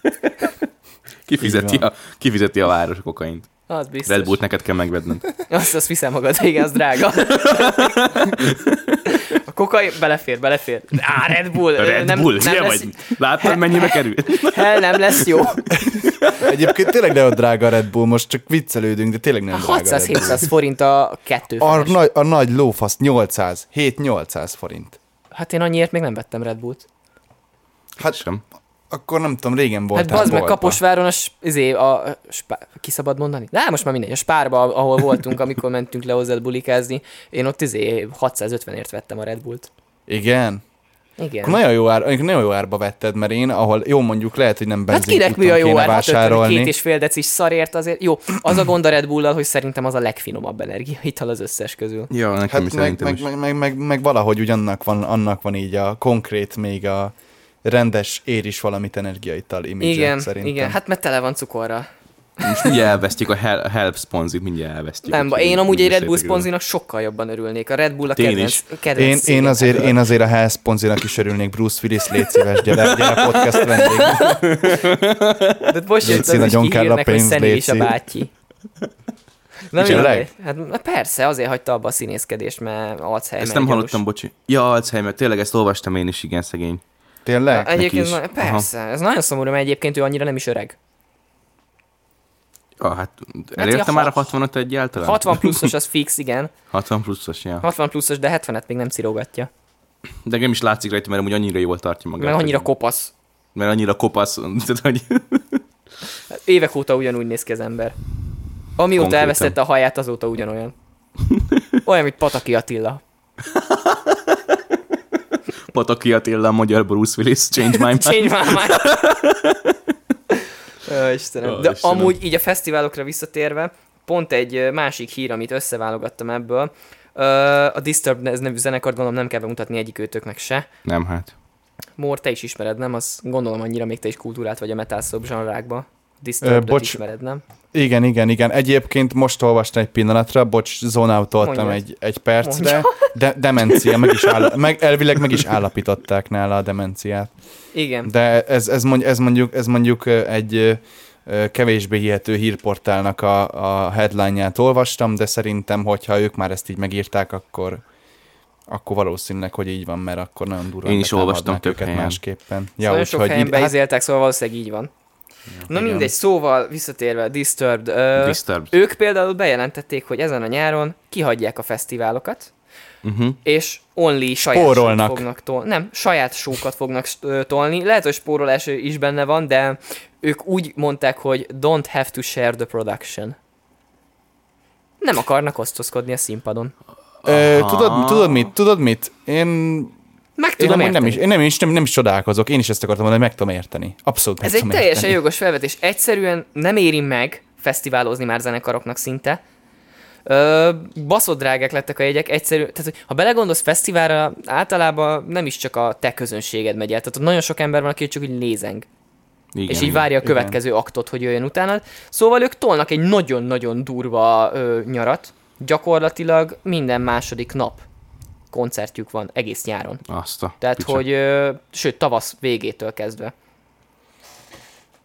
B: Kifizeti
C: Így
B: a, kifizeti a város a kokaint.
A: Az biztos.
B: Red Bullt neked kell megvedned.
A: Azt, azt viszem magad, igen, az drága. A kokain, belefér, belefér. Á, Red Bull.
B: A Red
A: nem,
B: Bull,
A: nem
B: nem
A: lesz,
B: vagy? Láttad, mennyibe kerül?
A: Hell, nem lesz jó.
C: Egyébként tényleg a drága a Red Bull, most csak viccelődünk, de tényleg nem drága a Red Bull.
A: 600-700 forint a kettő
C: A nagy, a nagy lófasz 800, 7-800 forint.
A: Hát én annyiért még nem vettem Red Bullt.
C: Hát
B: Sem.
C: Akkor nem tudom, régen
A: Hát
C: voltál
A: bazd meg. Kaposváron a, izé, a, a spá, ki szabad mondani? De hát most már mindegy, a spárba, ahol voltunk, amikor mentünk le hozzá bulikázni, én ott izé 650ért vettem a Red Bullt.
C: Igen?
A: Igen.
C: Akkor nagyon jó, ár, nagyon jó árba vetted, mert én, ahol jó mondjuk lehet, hogy nem
A: Hát
C: benzin
A: kinek mi a jó ár? Hát
C: vásárolni.
A: két és fél decis szarért azért. Jó, az a gond a Red Bull-al, hogy szerintem az a legfinomabb energiaital az összes közül.
B: Ja, nekem
C: Hát meg, meg, meg, meg, meg, meg, valahogy úgy annak van, annak van így a konkrét, még a rendes ér is valamit energiaital image
A: Igen,
C: szerintem.
A: igen, hát mert tele van cukorra.
B: Most mindjárt elvesztjük a hel- help sponzit, mindjárt elvesztjük.
A: Nem, én amúgy egy Red Bull szponzinak sokkal jobban örülnék. A Red Bull a
B: Én
A: kedvenc,
B: is.
A: kedvenc
C: Én, én, azért, én azért a Hell Sponzinak is örülnék, Bruce Willis, légy szíves, gyere, gyere podcast vendég.
A: De most jött az is
C: nagyon kell a
A: hogy
C: pénz,
A: Szenny is a bátyi. Na
C: Tényleg?
A: Hát persze, azért hagyta abba a színészkedést, mert Alzheimer
B: Ezt nem hallottam, bocsi. Ja, Alzheimer, tényleg ezt olvastam én is, igen, szegény.
C: Tényleg?
A: Egyébként,
B: is.
A: na, persze, ez nagyon szomorú, mert egyébként ő annyira nem is öreg.
B: Ah, hát elérte
A: ilyen
B: már a
A: hat-
B: 65 egyáltalán?
A: 60 pluszos az fix, igen.
B: 60 pluszos, ja.
A: 60 pluszos, de 70-et még nem cirógatja.
B: De nem is látszik rajta, mert amúgy annyira jól tartja magát.
A: Meg annyira
B: hogy-
A: kopasz.
B: Mert annyira kopasz, tehát, hogy
A: Évek óta ugyanúgy néz ki az ember. Amióta
B: Konkrétan.
A: elvesztette a haját, azóta ugyanolyan. Olyan, mint Pataki Attila.
B: Pataki Attila, a magyar Bruce Willis, change my mind.
A: Change my mind. Ó, Istenem.
B: Ó,
A: De
B: Istenem.
A: amúgy így a fesztiválokra visszatérve, pont egy másik hír, amit összeválogattam ebből. A Disturbed ez nevű zenekart gondolom nem kell bemutatni egyik őtöknek se.
B: Nem, hát.
A: Mór, te is ismered, nem? Az gondolom annyira még te is kultúrát vagy a metal szop zsanrákba. Disturbed
C: bocs.
A: ismered, nem?
C: Igen, igen, igen. Egyébként most olvastam egy pillanatra, bocs, zónautoltam egy, egy percre, de demencia, meg is áll, meg, elvileg meg is állapították nála a demenciát.
A: Igen.
C: De ez, ez, mond, ez, mondjuk, ez mondjuk egy kevésbé hihető hírportálnak a, a headline-ját olvastam, de szerintem, hogyha ők már ezt így megírták, akkor akkor valószínűleg, hogy így van, mert akkor nagyon durván
B: Én is olvastam több
C: őket
B: helyen.
C: másképpen.
A: Ja, nagyon sok helyen
C: így- hát,
A: szóval valószínűleg így van. Na
C: igen.
A: mindegy, szóval visszatérve, Disturbed. Ö,
B: Disturbed.
A: ők például bejelentették, hogy ezen a nyáron kihagyják a fesztiválokat,
B: Uh-huh.
A: és only saját
C: Spórolnak.
A: fognak tolni. Nem, saját show-kat fognak tolni. Lehet, hogy spórolás is benne van, de ők úgy mondták, hogy don't have to share the production. Nem akarnak osztozkodni a színpadon.
C: Ö, tudod, tudod mit? Tudod mit? Én
A: Meg
C: Én
A: tudom
C: nem,
A: érteni.
C: nem, is, én nem, is, nem, nem is csodálkozok, én is ezt akartam mondani, meg tudom érteni. Abszolút meg
A: Ez egy
C: tudom
A: teljesen
C: érteni.
A: jogos felvetés. Egyszerűen nem éri meg fesztiválozni már zenekaroknak szinte. Ö, baszott drágák lettek a jegyek, egyszerű, tehát ha belegondolsz fesztiválra, általában nem is csak a te közönséged megy el, tehát ott nagyon sok ember van, aki csak úgy nézeng,
B: Igen,
A: és így
B: igen.
A: várja a következő aktot, hogy jöjjön utána. Szóval ők tolnak egy nagyon-nagyon durva ö, nyarat, gyakorlatilag minden második nap koncertjük van egész nyáron.
B: Azt a
A: Tehát,
B: picsa.
A: hogy, ö, sőt, tavasz végétől kezdve.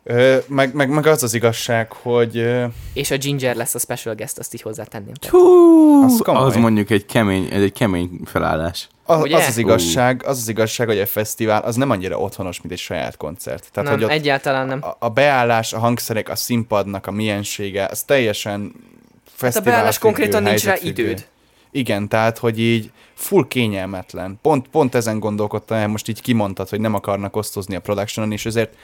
C: Ö, meg, meg, meg az az igazság, hogy ö,
A: És a Ginger lesz a special guest, azt így hozzátenném.
B: Hú,
C: Az
B: az,
C: komoly.
B: az mondjuk egy kemény, egy kemény felállás.
C: az,
A: Ugye?
C: az, az igazság, az az igazság, hogy egy fesztivál az nem annyira otthonos, mint egy saját koncert. Tehát,
A: nem,
C: hogy ott
A: egyáltalán nem.
C: a, a beállás, a hangszerek, a színpadnak a miensége, az teljesen
A: Hát a
C: fesztivál
A: beállás konkrétan nincs rá időd.
C: Igen, tehát, hogy így full kényelmetlen. Pont, pont ezen gondolkodtam, el, most így kimondtad, hogy nem akarnak osztozni a productionon, és ezért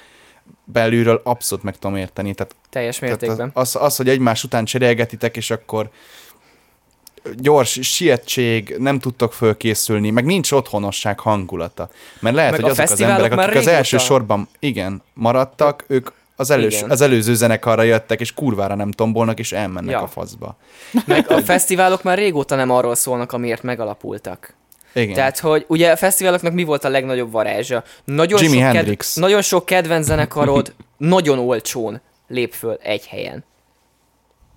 C: belülről abszolút meg tudom érteni. Tehát
A: Teljes
C: Tehát
A: mértékben.
C: az, az, hogy egymás után cserélgetitek, és akkor gyors sietség, nem tudtok fölkészülni, meg nincs otthonosság hangulata. Mert lehet,
A: Meg
C: hogy azok az emberek, akik az első sorban, igen, maradtak, ők az, elős,
A: Igen.
C: az előző zenekarra jöttek, és kurvára nem tombolnak, és elmennek
A: Ja.
C: a faszba.
A: Meg a fesztiválok már régóta nem arról szólnak, amiért megalapultak.
C: Igen.
A: Tehát, hogy ugye a fesztiváloknak mi volt a legnagyobb varázsa? Nagyon
C: Jimi
A: sok
C: Hendrix.
A: nagyon sok kedvenc zenekarod nagyon olcsón lép föl egy helyen.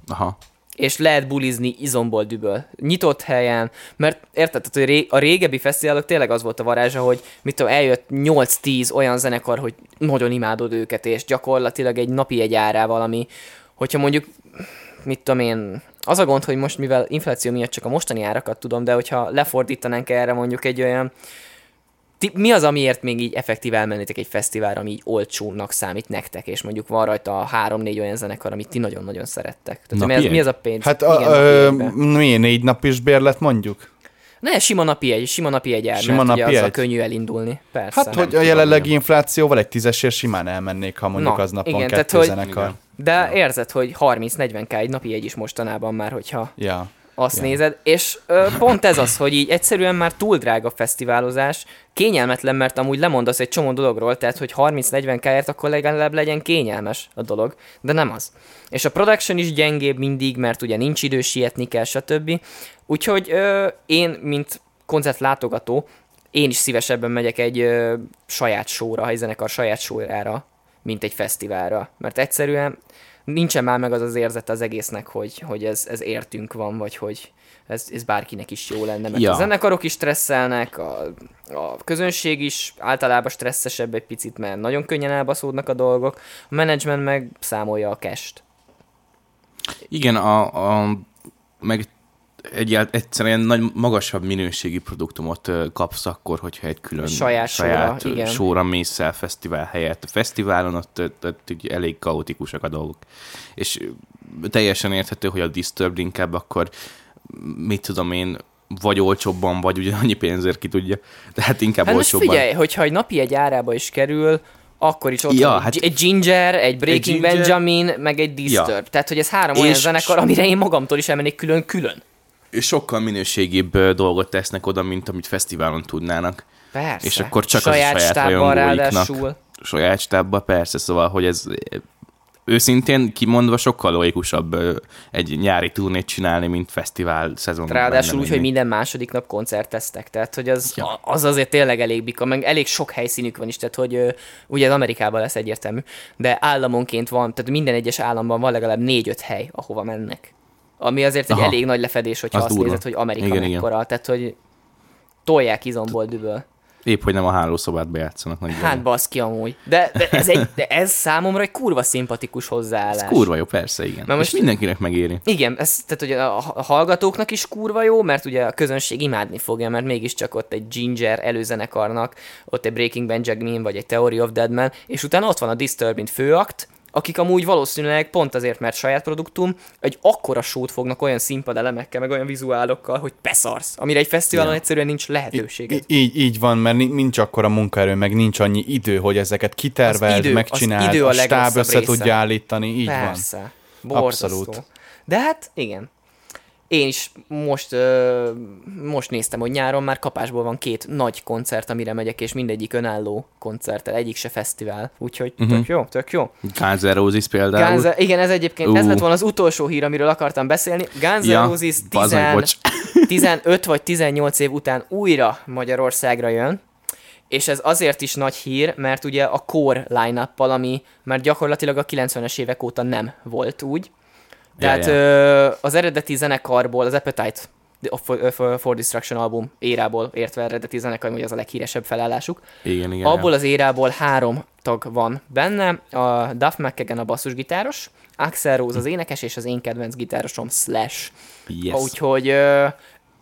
B: Aha.
A: És lehet bulizni izomból düböl. Nyitott helyen, mert érted, hogy a régebbi fesztiválok tényleg az volt a varázsa, hogy mit tudom, eljött 8-10 olyan zenekar, hogy nagyon imádod őket, és gyakorlatilag egy napi egy árával, ami, hogyha mondjuk, mit tudom én, az a gond, hogy most mivel infláció miatt csak a mostani árakat tudom, de hogyha lefordítanánk erre mondjuk egy olyan ti, mi az, amiért még így effektív elmennétek egy fesztiválra, ami így olcsónak számít nektek, és mondjuk van rajta a három-négy olyan zenekar, amit ti nagyon-nagyon szerettek. Tehát, mi, az, mi az a pénz?
C: Hát
A: Igen,
C: a, ö, mi, négy napis bérlet mondjuk?
A: Ne, sima napi egy, sima napi egy ár,
C: Sima
A: mert
C: napi
A: ugye azzal
C: egy?
A: könnyű elindulni. Persze.
C: Hát, hogy a jelenlegi
B: igen.
C: inflációval egy tízesért simán elmennék, ha mondjuk
A: Na,
C: aznap van
A: igen,
C: kettő
A: tehát, hogy-
C: zenekar.
B: Igen.
A: De érzed, hogy 30-40k egy napi egy is mostanában már, hogyha
C: Ja.
A: Azt ja. nézed, és ö, pont ez az, hogy így egyszerűen már túl drága fesztiválozás, kényelmetlen, mert amúgy lemondasz egy csomó dologról, tehát hogy 30-40 káért, akkor legalább legyen kényelmes a dolog, de nem az. És a production is gyengébb mindig, mert ugye nincs idő, sietni kell, stb. Úgyhogy ö, én, mint koncertlátogató, én is szívesebben megyek egy ö, saját sóra, egy zenekar saját sójára, mint egy fesztiválra. Mert egyszerűen nincsen már meg az az érzet az egésznek, hogy, hogy ez, ez értünk van, vagy hogy ez, ez bárkinek is jó lenne. Mert ja. a zenekarok is stresszelnek, a, a közönség is általában stresszesebb egy picit, mert nagyon könnyen elbaszódnak a dolgok, a menedzsment meg számolja a kest.
B: Igen, a, a, meg egyált, egyszerűen nagy, magasabb minőségi produktumot kapsz akkor, hogyha egy külön
A: saját, saját sóra, igen.
B: sóra mész el fesztivál helyett. A fesztiválon ott, ott, ott elég kaotikusak a dolgok. És teljesen érthető, hogy a Disturbed inkább akkor mit tudom én, vagy olcsóbban, vagy ugyanannyi pénzért ki tudja. De hát inkább hát olcsóbban.
A: figyelj, hogyha egy napi egy árába is kerül, akkor is ott ja, van hát egy Ginger, egy Breaking egy Ginger, Benjamin, meg egy Disturb. Ja. Tehát, hogy ez három olyan zenekar, amire én magamtól is elmennék külön-külön
B: sokkal minőségibb dolgot tesznek oda, mint amit fesztiválon tudnának.
A: Persze.
B: És akkor csak saját az a saját rajongóiknak. Saját stábban, persze, szóval, hogy ez őszintén kimondva sokkal logikusabb egy nyári turnét csinálni, mint fesztivál szezon.
A: Ráadásul úgy, hogy minden második nap koncerteztek, tehát hogy az, ja. az azért tényleg elég bika, meg elég sok helyszínük van is, tehát hogy ugye az Amerikában lesz egyértelmű, de államonként van, tehát minden egyes államban van legalább négy-öt hely, ahova mennek. Ami azért egy Aha. elég nagy lefedés, hogyha az azt durva. nézed, hogy Amerika igen, mekkora. Igen. Tehát, hogy tolják izomból düböl.
B: Épp, hogy nem a hálószobát bejátszanak. Nagy
A: hát baszki amúgy. De, de, ez egy, de ez számomra egy kurva szimpatikus hozzáállás. Ez
B: kurva jó, persze, igen. Mert most, És mindenkinek megéri.
A: Igen, ez, tehát hogy a hallgatóknak is kurva jó, mert ugye a közönség imádni fogja, mert mégiscsak ott egy Ginger előzenekarnak, ott egy Breaking Benjamin, vagy egy Theory of Deadman, és utána ott van a Disturbing főakt, akik amúgy valószínűleg pont azért, mert saját produktum, egy akkora sót fognak olyan színpadelemekkel, meg olyan vizuálokkal, hogy beszarsz, amire egy fesztiválon ja. egyszerűen nincs lehetőség.
C: Í- így, így van, mert nincs akkora munkaerő, meg nincs annyi idő, hogy ezeket kiterveld, megcsináld, a, a stáb össze tudja állítani, így
A: Persze. van. Borzasztó. Abszolút. De hát igen, én is most, ö, most néztem, hogy nyáron már kapásból van két nagy koncert, amire megyek, és mindegyik önálló koncert, egyik se fesztivál. Úgyhogy uh-huh. tök jó, tök jó.
B: Guns Roses például.
A: Guns, igen, ez egyébként, uh. ez lett volna az utolsó hír, amiről akartam beszélni. Guns ja, Roses 10, 15 vagy 18 év után újra Magyarországra jön, és ez azért is nagy hír, mert ugye a core line ami már gyakorlatilag a 90-es évek óta nem volt úgy, tehát yeah, yeah. az eredeti zenekarból, az Appetite for, for Destruction album érából értve eredeti zenekar, hogy az a leghíresebb felállásuk.
B: Igen, igen.
A: Abból az érából három tag van benne, a Duff McKagan a basszusgitáros, Axel Rose az énekes, és az én kedvenc gitárosom Slash. Yes. Úgyhogy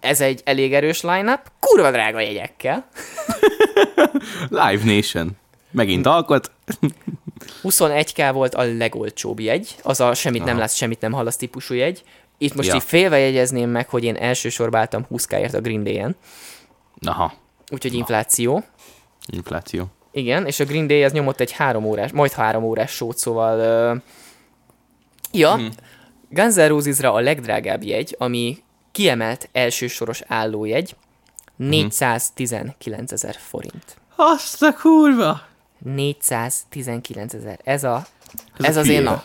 A: ez egy elég erős line-up, kurva drága jegyekkel.
B: Live Nation. Megint alkot.
A: 21k volt a legolcsóbb jegy, az a semmit Aha. nem látsz, semmit nem hallasz típusú jegy. Itt most ja. így félve jegyezném meg, hogy én elsősorban álltam 20k-ért a Green Day-en.
B: Aha.
A: Úgyhogy infláció.
B: Infláció.
A: Igen, és a Green Day az nyomott egy három órás, majd három órás sót, szóval... Uh... Ja, hmm. Guns N' Roses-ra a legdrágább jegy, ami kiemelt elsősoros állójegy, 419 ezer forint.
B: Azt a kurva!
A: 419 ezer. Ez a... Ez, ez az én a...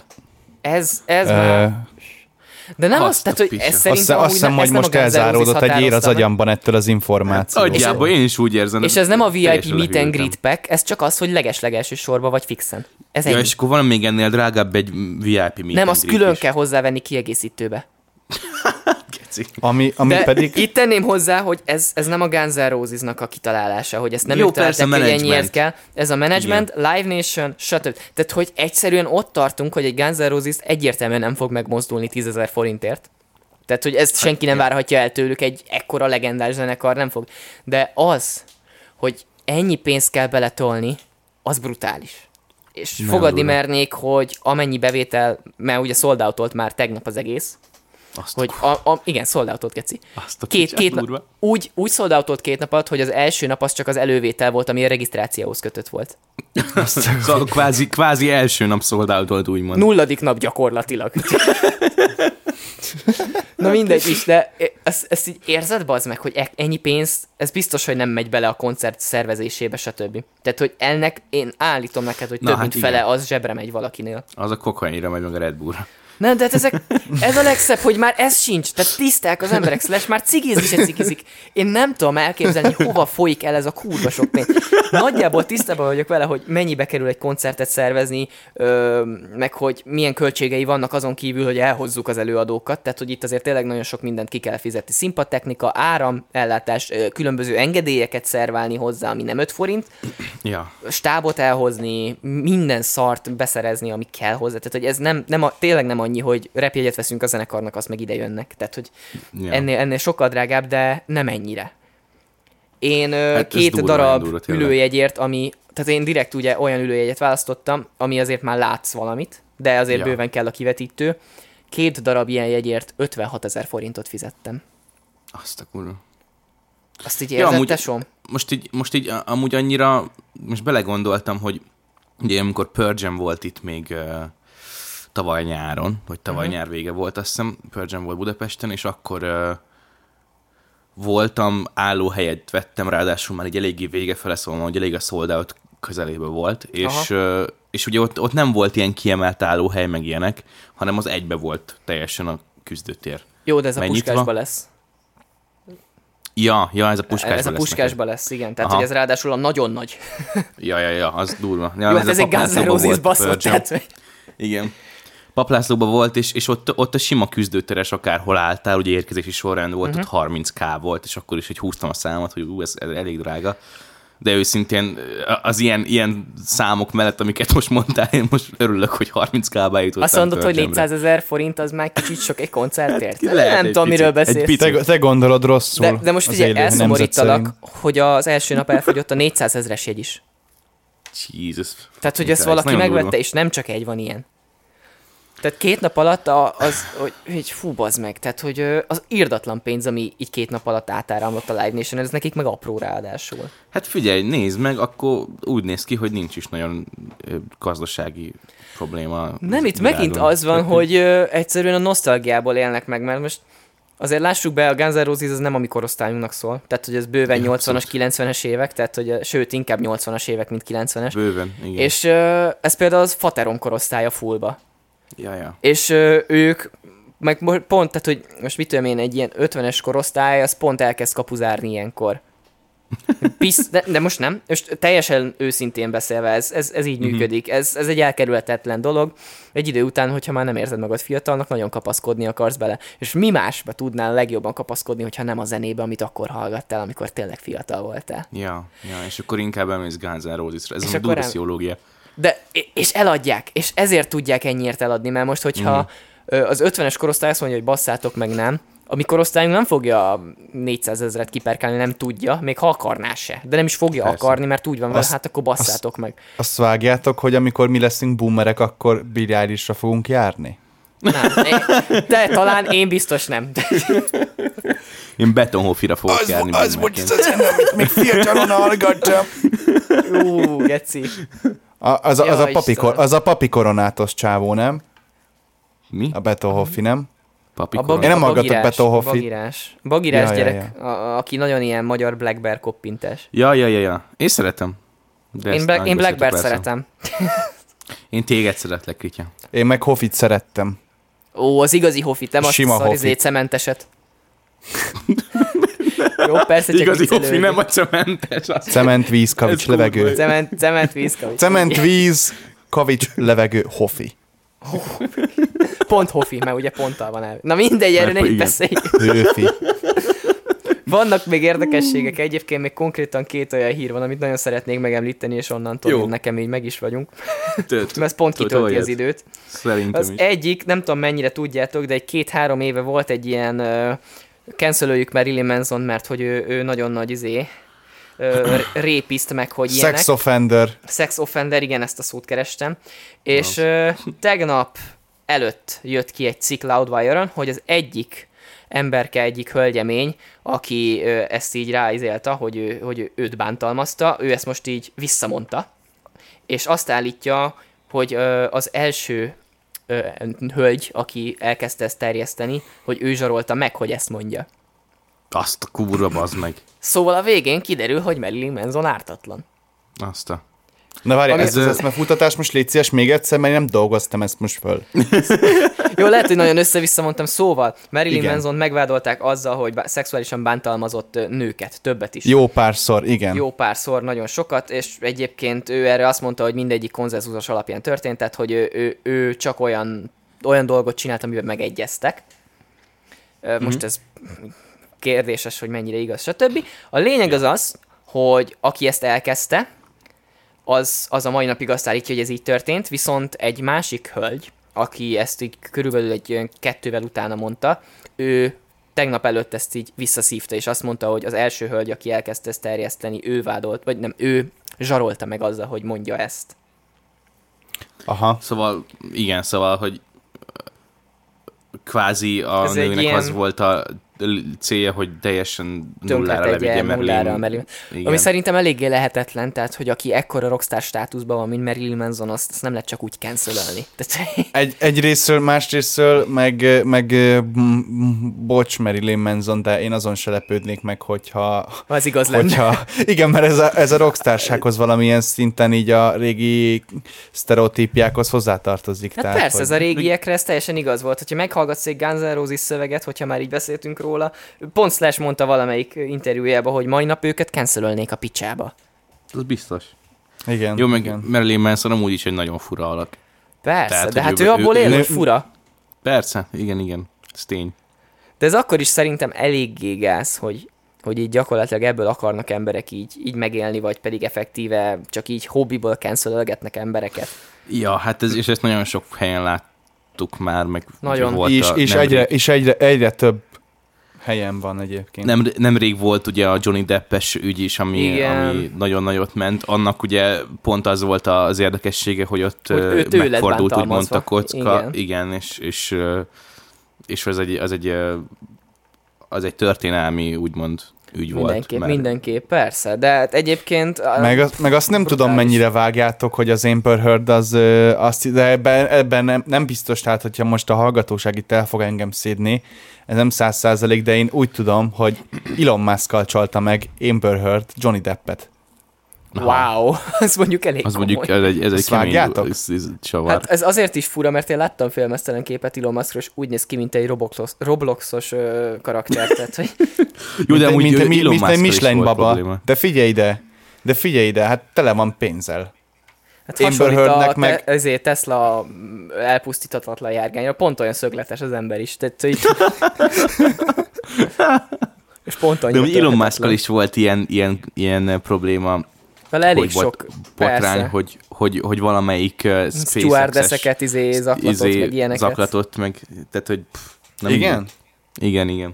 A: Ez, ez uh, már... De nem azt, tehát, hogy ez szerintem
C: Azt hiszem, hogy most elzáródott egy ér az agyamban ettől az információ.
B: Agyában én is úgy érzem.
A: És ez nem a VIP meet and greet pack, ez csak az, hogy leges-legelső sorba vagy fixen. Ez
B: ja, és akkor van még ennél drágább egy VIP meet
A: Nem, azt külön is. kell hozzávenni kiegészítőbe.
C: Ami, ami
A: De
C: pedig...
A: itt tenném hozzá, hogy ez, ez nem a Guns N' Roses-nak a kitalálása, hogy ezt nem Jó, persze, hogy ennyiért kell. Ez a management, Igen. Live Nation, stb. Tehát, hogy egyszerűen ott tartunk, hogy egy Guns N' Roses egyértelműen nem fog megmozdulni 10 ezer forintért. Tehát, hogy ezt senki nem várhatja el tőlük, egy ekkora legendás zenekar nem fog. De az, hogy ennyi pénzt kell beletolni, az brutális. És nem fogadni durva. mernék, hogy amennyi bevétel, mert ugye sold már tegnap az egész,
B: Azt
A: hogy a, a, igen, szoldátolt, geci.
B: Azt a
A: Két, két nap, úgy, úgy szoldátolt két nap alatt, hogy az első nap az csak az elővétel volt, ami a regisztrációhoz kötött volt.
B: Szóval kvázi, kvázi első nap szoldált volt, úgymond.
A: Nulladik nap gyakorlatilag. Na mindegy is, de ezt, ezt így érzed, bazd meg, hogy e- ennyi pénz, ez biztos, hogy nem megy bele a koncert szervezésébe, stb. Tehát, hogy ennek én állítom neked, hogy
B: Na,
A: több
B: hát
A: mint fele
B: igen.
A: az zsebre megy valakinél.
B: Az a kokainra megy meg a Red Bullra.
A: Nem, de hát ezek, ez a legszebb, hogy már ez sincs. Tehát tiszták az emberek, slash már cigizni se cigizik. Én nem tudom elképzelni, hogy hova folyik el ez a kurva sok pénz. Nagyjából tisztában vagyok vele, hogy mennyibe kerül egy koncertet szervezni, ö, meg hogy milyen költségei vannak azon kívül, hogy elhozzuk az előadókat. Tehát, hogy itt azért tényleg nagyon sok mindent ki kell fizetni. Színpadtechnika, áram, ellátás, ö, különböző engedélyeket szerválni hozzá, ami nem 5 forint
B: Ja.
A: stábot elhozni, minden szart beszerezni, ami kell hozzá. Tehát, hogy ez nem, nem a, tényleg nem annyi, hogy repjegyet veszünk a zenekarnak, azt meg ide jönnek. Tehát, hogy
B: Ja.
A: ennél, ennél sokkal drágább, de nem ennyire. Én hát két
B: durva,
A: darab
B: durva,
A: ülőjegyért, ami, tehát én direkt ugye olyan ülőjegyet választottam, ami azért már látsz valamit, de azért
B: Ja.
A: bőven kell a kivetítő. Két darab ilyen jegyért 56 ezer forintot fizettem.
B: Azt a kurva.
A: Azt így
B: Ja,
A: érzed,
B: amúgy-
A: tesom?
B: Most így, most így amúgy annyira, most belegondoltam, hogy ugye amikor Purge volt itt még tavaly nyáron, vagy tavaly uh-huh. nyár vége volt, azt hiszem, Purge volt Budapesten, és akkor uh, voltam, állóhelyet vettem, ráadásul már egy eléggé vége fele, szóval hogy elég a sold out közelébe volt, és, uh, és ugye ott, ott nem volt ilyen kiemelt állóhely, meg ilyenek, hanem az egybe volt teljesen a küzdőtér.
A: Jó, de ez a
B: Megnyitva.
A: puskásba lesz.
B: Ja, ja, ez a puskásba
A: ez a
B: lesz
A: puskásba lesz, igen. Tehát,
B: Aha.
A: hogy ez ráadául a nagyon nagy.
B: Ja, ja, ja, az durva. Ja,
A: Jó, hát ez
B: a
A: egy Guns N' Roses tehát, hogy-
B: Igen. Paplászlóban volt, és, és ott, ott a sima küzdőteres akárhol álltál, ugye érkezési sorrend volt,
A: Mhm.
B: uh-huh. ott 30k volt, és akkor is hogy húztam a számot, hogy ú, ez, ez elég drága. De őszintén az ilyen, ilyen számok mellett, amiket most mondtál, én most örülök, hogy 30k-ba jutottam.
A: Azt mondod, hogy
B: Pearl Jam-re.
A: 400 ezer forint, az már kicsit sok egy koncertért.
B: Lehet
A: nem
B: egy
A: tudom,
B: picit.
A: miről beszélsz.
C: Te, te gondolod rosszul.
A: De, de most
C: nemzet
A: elszomorítalak, hogy az első nap elfogyott a 400 ezres jegy is.
B: Jesus.
A: Tehát, hogy
B: Ez
A: ezt valaki megvette,
B: durva.
A: és nem csak egy van ilyen. Tehát két nap alatt a, az, hogy, hogy fú, bazd meg, tehát, hogy az írdatlan pénz, ami így két nap alatt átáramlott a Live Nation, ez nekik meg apró ráadásul.
B: Hát figyelj, nézd meg, akkor úgy néz ki, hogy nincs is nagyon gazdasági probléma.
A: Nem, itt
B: világon.
A: megint az van, hogy ö, egyszerűen a nosztalgiából élnek meg, mert most azért lássuk be, a Guns N' Roses az nem a mi korosztályunknak szól. Tehát, hogy ez bőven
B: Ja,
A: 80-as, 90-es évek, tehát, hogy sőt, inkább 80-as évek, mint 90-es.
B: Bőven, igen.
A: És ö, ez például az Faterom korosztálya fullba.
B: Ja, ja.
A: És ö, ők, meg pont, tehát, hogy most mit tudom én, egy ilyen 50-es korosztály, az pont elkezd kapuzárni ilyenkor. Pisz, de, de, most nem. Most teljesen őszintén beszélve, ez, ez, ez így
B: Mhm.
A: működik. Ez, ez egy elkerülhetetlen dolog. Egy idő után, hogyha már nem érzed magad fiatalnak, nagyon kapaszkodni akarsz bele. És mi másba tudnál legjobban kapaszkodni, hogyha nem a zenébe, amit akkor hallgattál, amikor tényleg fiatal voltál.
B: Ja, ja, és akkor inkább elmész Guns N' Roses-ra. Ez
A: És
B: a durva
A: el-
B: pszichológia.
A: De, és eladják, és ezért tudják ennyiért eladni, mert most, hogyha mm. az 50-es korosztály azt mondja, hogy basszátok meg nem, a mi korosztályunk nem fogja a 400 ezeret kiperkálni, nem tudja, még ha akarná se. De nem is fogja
B: Persze.
A: akarni, mert úgy van
C: Azt-
A: hát akkor basszátok meg.
C: Azt vágjátok, hogy amikor mi leszünk boomerek, akkor Billie Eilishra fogunk járni?
A: Nem. Én- De talán én biztos nem.
B: Én Betonhofira fogok járni. boomerként.
C: az zene, amit még fiatalon hallgattam.
A: Ú, geci.
C: A, az, a, az, a
A: Jaj,
C: papi, kor, az a papi koronátos csávó, nem?
B: Mi?
C: A Beto Hoffi, nem?
B: Papi
A: A bagi,
C: Én nem
A: a
C: hallgatok
A: bagirás,
C: Beto Hoffit.
A: Bagirás. Bagirás
C: Ja, ja,
A: gyerek, A, aki nagyon ilyen magyar Black Bear koppintás.
B: Ja, ja, ja, ja. Én szeretem. De
A: Én, Black, én Black Bear szeretem.
B: Én téged szeretlek, Kritya.
C: Én meg Hoffit szerettem.
A: Ó, az igazi hofit, nem azt
C: Sima
A: a
C: hofit.
A: szar, cementeset. Jó, persze, csak
B: Igazi hofi, nem a cementes. Az.
C: Cement, víz, kavics,
B: Ez
C: levegő.
A: Cement, cement vízkavics.
C: Cement, víz, kavics, levegő, Hoffi.
A: Pont hofi, mert ugye ponttal van el. Na mindegy, erről ne beszéljünk.
C: Hőfi.
A: Vannak még érdekességek, egyébként még konkrétan két olyan hír van, amit nagyon szeretnék megemlíteni, és onnantól
B: Jó.
A: nekem így meg is vagyunk. Mert ez pont kitölti az időt.
B: Szerintem
A: Az
B: is.
A: egyik, nem tudom mennyire tudjátok, de egy két-három éve volt egy ilyen uh, cancelöljük Marilyn Manson, mert hogy ő, ő nagyon nagy izé, répiszt meg, hogy ilyenek.
C: Sex offender.
A: Sex offender, igen, ezt a szót kerestem. És uh, tegnap előtt jött ki egy cikk Loudwire-on, hogy az egyik emberke, egyik hölgyemény, aki ö, ezt így ráizélta, hogy, ő, hogy őt bántalmazta, ő ezt most így visszamondta, és azt állítja, hogy ö, az első ö, hölgy, aki elkezdte ezt terjeszteni, hogy ő zsarolta meg, hogy ezt mondja.
B: Azt a kurva bazd meg.
A: Szóval a végén kiderül, hogy Marilyn Manson ártatlan.
B: Azt a...
C: Na várj,
A: Ami-
C: ez az eszmefutatás most légy szíves még egyszer, mert én nem dolgoztam ezt most föl.
A: Jó, lehet, hogy nagyon össze-vissza mondtam. Szóval Marilyn
C: Igen.
A: Manson megvádolták azzal, hogy bá- szexuálisan bántalmazott nőket, többet is.
C: Jó párszor, igen.
A: Jó párszor, nagyon sokat, és egyébként ő erre azt mondta, hogy mindegyik konzenzusos alapján történt, tehát hogy ő, ő, ő csak olyan, olyan dolgot csinált, amiben megegyeztek. Ö, Most ez kérdéses, hogy mennyire igaz, stb. A lényeg az az, hogy aki ezt elkezdte, az, az a mai napig azt állítja, hogy ez így történt, viszont egy másik hölgy, aki ezt így körülbelül egy kettővel utána mondta, ő tegnap előtt ezt így visszaszívta, és azt mondta, hogy az első hölgy, aki elkezdte ezt terjeszteni, ő vádolt, vagy nem, ő zsarolta meg azzal, hogy mondja ezt.
C: Aha.
B: Szóval, igen, szóval, hogy kvázi a
A: Ez
B: nőnek
A: ilyen-
B: az volt a célja, hogy teljesen nullára levigye
A: nullára a
B: Marilyn. Igen.
A: Ami szerintem eléggé lehetetlen, tehát hogy aki ekkora rockstar státuszban van, mint Marilyn Manson, azt, azt nem lehet csak úgy cancelölni. Tehát,
C: Egy, egy részről, más részről, meg, meg bocs Marilyn Manson, de én azon se lepődnék meg, hogyha...
A: az igaz lenne.
C: hogyha igen, mert ez a, ez a rockstársághoz valamilyen szinten így a régi sztereotípiákhoz hozzátartozik.
A: Hát
C: tehát,
A: persze,
C: hogy...
A: ez a régiekre ez teljesen igaz volt. Hogyha meghallgatsz egy Guns N' Roses szöveget, hogyha már így beszéltünk róla, pont Slash mondta valamelyik interjújában, hogy mai nap őket cancelölnék a picsába.
B: Az biztos.
C: Igen,
B: Jó, meg
C: igen.
B: Marilyn Manson amúgy is egy nagyon fura alak.
A: Persze,
B: Tehát,
A: de hát
B: ő-
A: ő, abból él,
C: ő-
A: hogy fura.
B: Persze, igen, igen. Ez tény.
A: De ez akkor is szerintem eléggé gáz, hogy, hogy így gyakorlatilag ebből akarnak emberek így, így megélni, vagy pedig effektíve csak így hobbiból cancelölgetnek embereket.
B: Ja, hát ez, és ezt nagyon sok helyen láttuk már, meg
A: Nagyon.
B: volt
C: És, és, egyre, és egyre, egyre több helyen van egyébként.
B: Nem, nemrég volt ugye a Johnny Deppes ügy is, ami,
A: Igen.
B: ami nagyon nagyot ment. Annak ugye pont az volt az érdekessége, hogy ott
A: Hogy
B: megfordult úgymond
A: bántalmazva.
B: a kocka.
A: Igen.
B: Igen, és, és, és az egy, az egy, az egy történelmi úgymond ügy
A: Mindenképp,
B: volt.
A: mindenképp, persze. De hát egyébként...
C: Meg, az, meg azt nem tudom,
A: Brutális.
C: mennyire vágjátok, hogy az Amber Heard az, azt, de ebben, ebben nem, nem biztos, tehát hogyha most a hallgatóság itt el fog engem szédni, ez nem száz százalék, de én úgy tudom, hogy Elon musk csalta meg Amber Heard Johnny Deppet.
A: Wow, ez mondjuk elég
B: Az
A: komoly.
B: mondjuk ez egy, ez egy kemény
C: vágjátok?
B: ez, ez csavar.
A: Hát ez azért is fura, mert én láttam filmesztelen képet Elon Muskról, és úgy néz ki, mint egy Robloxos, Robloxos ö, karakter. Tehát, hogy
B: Jó, de
C: mint,
B: amúgy
C: mint, mint, mint egy
B: Muskkal
C: Michelin baba.
B: probléma.
C: De figyelj ide, de figyelj ide, hát tele van pénzzel.
A: Hát
C: Amber
A: hasonlít a
C: Heardnek
A: te,
C: meg-
A: ezért Tesla mm, elpusztítatatlan járgányra. Pont olyan szögletes az ember is. Tehát, hogy... és pont
B: De amúgy Elon. Muskkal is volt ilyen, ilyen, ilyen probléma,
A: Vele elég
B: hogy
A: sok,
B: botrány,
A: persze.
B: hogy, hogy, hogy valamelyik uh, SpaceX-es
A: Stewardesseket izé, zaklatott, meg ilyeneket.
B: zaklatott, meg, tehát, hogy pff, nem
C: Igen?
B: Igen, igen.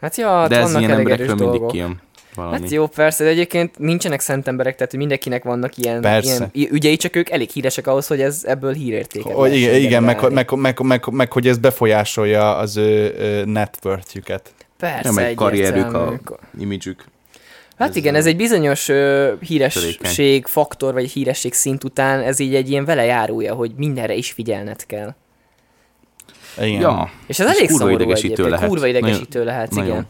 A: Hát ja,
B: De ez ilyen emberekről mindig
A: dolgok.
B: kijön valami.
A: Hát jó, persze, de egyébként nincsenek szent emberek, tehát mindenkinek vannak ilyen,
C: Persze.
A: ilyen ügyei, csak ők elég híresek ahhoz, hogy ez ebből hírértéket
C: Hogy igen, igen meg, meg, meg, meg, meg, hogy ez befolyásolja az ő, ő.
A: Persze,
B: Nem egy karrierük, a imidzsük.
A: Hát
B: ez,
A: igen, ez egy bizonyos ö, híresség
B: törékeny.
A: faktor, vagy híresség szint után, ez így egy ilyen vele járója, hogy mindenre is figyelned kell.
C: Igen.
B: Ja,
A: És ez
B: És
A: elég
B: kurva
A: szomorú
B: idegesítő
A: egyébként.
B: lehet.
A: Kurva idegesítő lehet,
B: nagyon.
A: igen.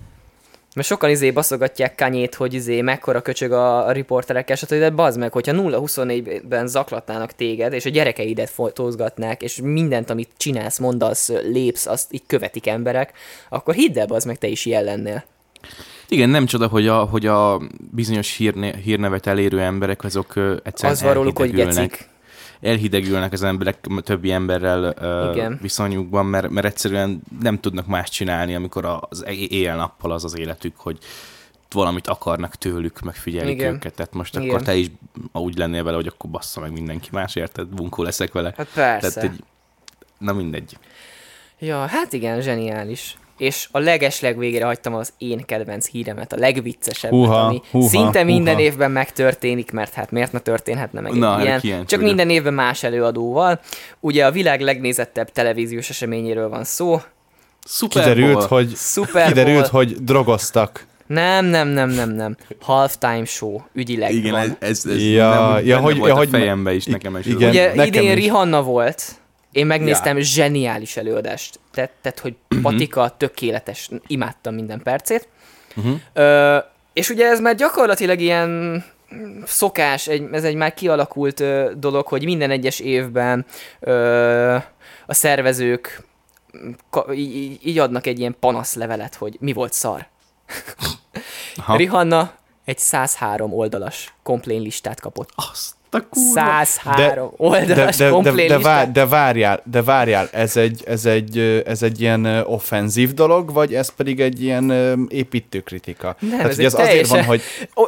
A: Mert sokan izé baszogatják Kanyét, hogy izé mekkora köcsög a, a riporterekkel, stb. De bazd meg, hogyha 0-24-ben zaklatnának téged, és a gyerekeidet fotózgatnák, és mindent, amit csinálsz, mondasz, lépsz, azt így követik emberek, akkor hidd el, bazd meg, te is ilyen lennél.
B: Igen, nem csoda, hogy a, hogy a bizonyos hírne, hírnevet elérő emberek azok egyszerűen
A: Az van róluk, hogy gecik.
B: Elhidegülnek az emberek többi emberrel
A: Igen.
B: viszonyukban, mert, mert egyszerűen nem tudnak más csinálni, amikor az éjjel-nappal az az életük, hogy valamit akarnak tőlük, megfigyelik
A: Igen.
B: őket. Tehát most
A: Igen.
B: akkor te is úgy lennél vele, hogy akkor bassza meg mindenki más, érted? Bunkó leszek vele.
A: Hát persze.
B: Tehát egy, na mindegy.
A: Ja, hát igen, zseniális. És a legesleg végére hagytam az én kedvenc híremet, a legviccesebbet,
C: Húha,
A: ami
C: húha,
A: szinte minden
C: húha.
A: évben megtörténik, mert hát miért ne történhetne meg
B: Na, erre
A: ilyen,
B: kíváncsi
A: csak minden évben más előadóval. Ugye a világ legnézettebb televíziós eseményéről van szó.
B: Super
C: Kiderült,
B: Bowl.
C: hogy,
A: Super
C: kiderült,
A: Bowl.
C: hogy drogoztak.
A: Nem, nem, nem, nem, nem. Halftime show, ügyileg
B: Igen,
A: van.
B: ez, ez, ez
C: Ja,
B: nem,
C: ja, hogy-
B: volt
C: ja,
B: a
C: hogy-
B: fejembe is,
C: i-
B: nekem is.
C: igen.
A: Ugye
C: nekem
A: idén
C: is.
A: Rihanna volt, én megnéztem, zseniális előadást tett, tehát hogy patika, tökéletes, imádtam minden percét.
B: Uh-huh.
A: Ö, és ugye ez már gyakorlatilag ilyen szokás, egy, ez egy már kialakult ö, dolog, hogy minden egyes évben ö, a szervezők ka, így, így- így adnak egy ilyen panaszlevelet, hogy mi volt szar.
B: Aha.
A: Rihanna egy 103 oldalas komplén listát kapott.
B: Azt a kurva.
A: 103
C: De,
A: oldalas
C: de, de, de,
A: listát.
C: vár, de várjál, de várjál, ez egy, ez egy, ez egy ilyen offenzív dolog, vagy ez pedig egy ilyen építőkritika?
A: Nem,
C: Tehát,
A: ez
C: ez azért van,
A: teljesen-
C: hogy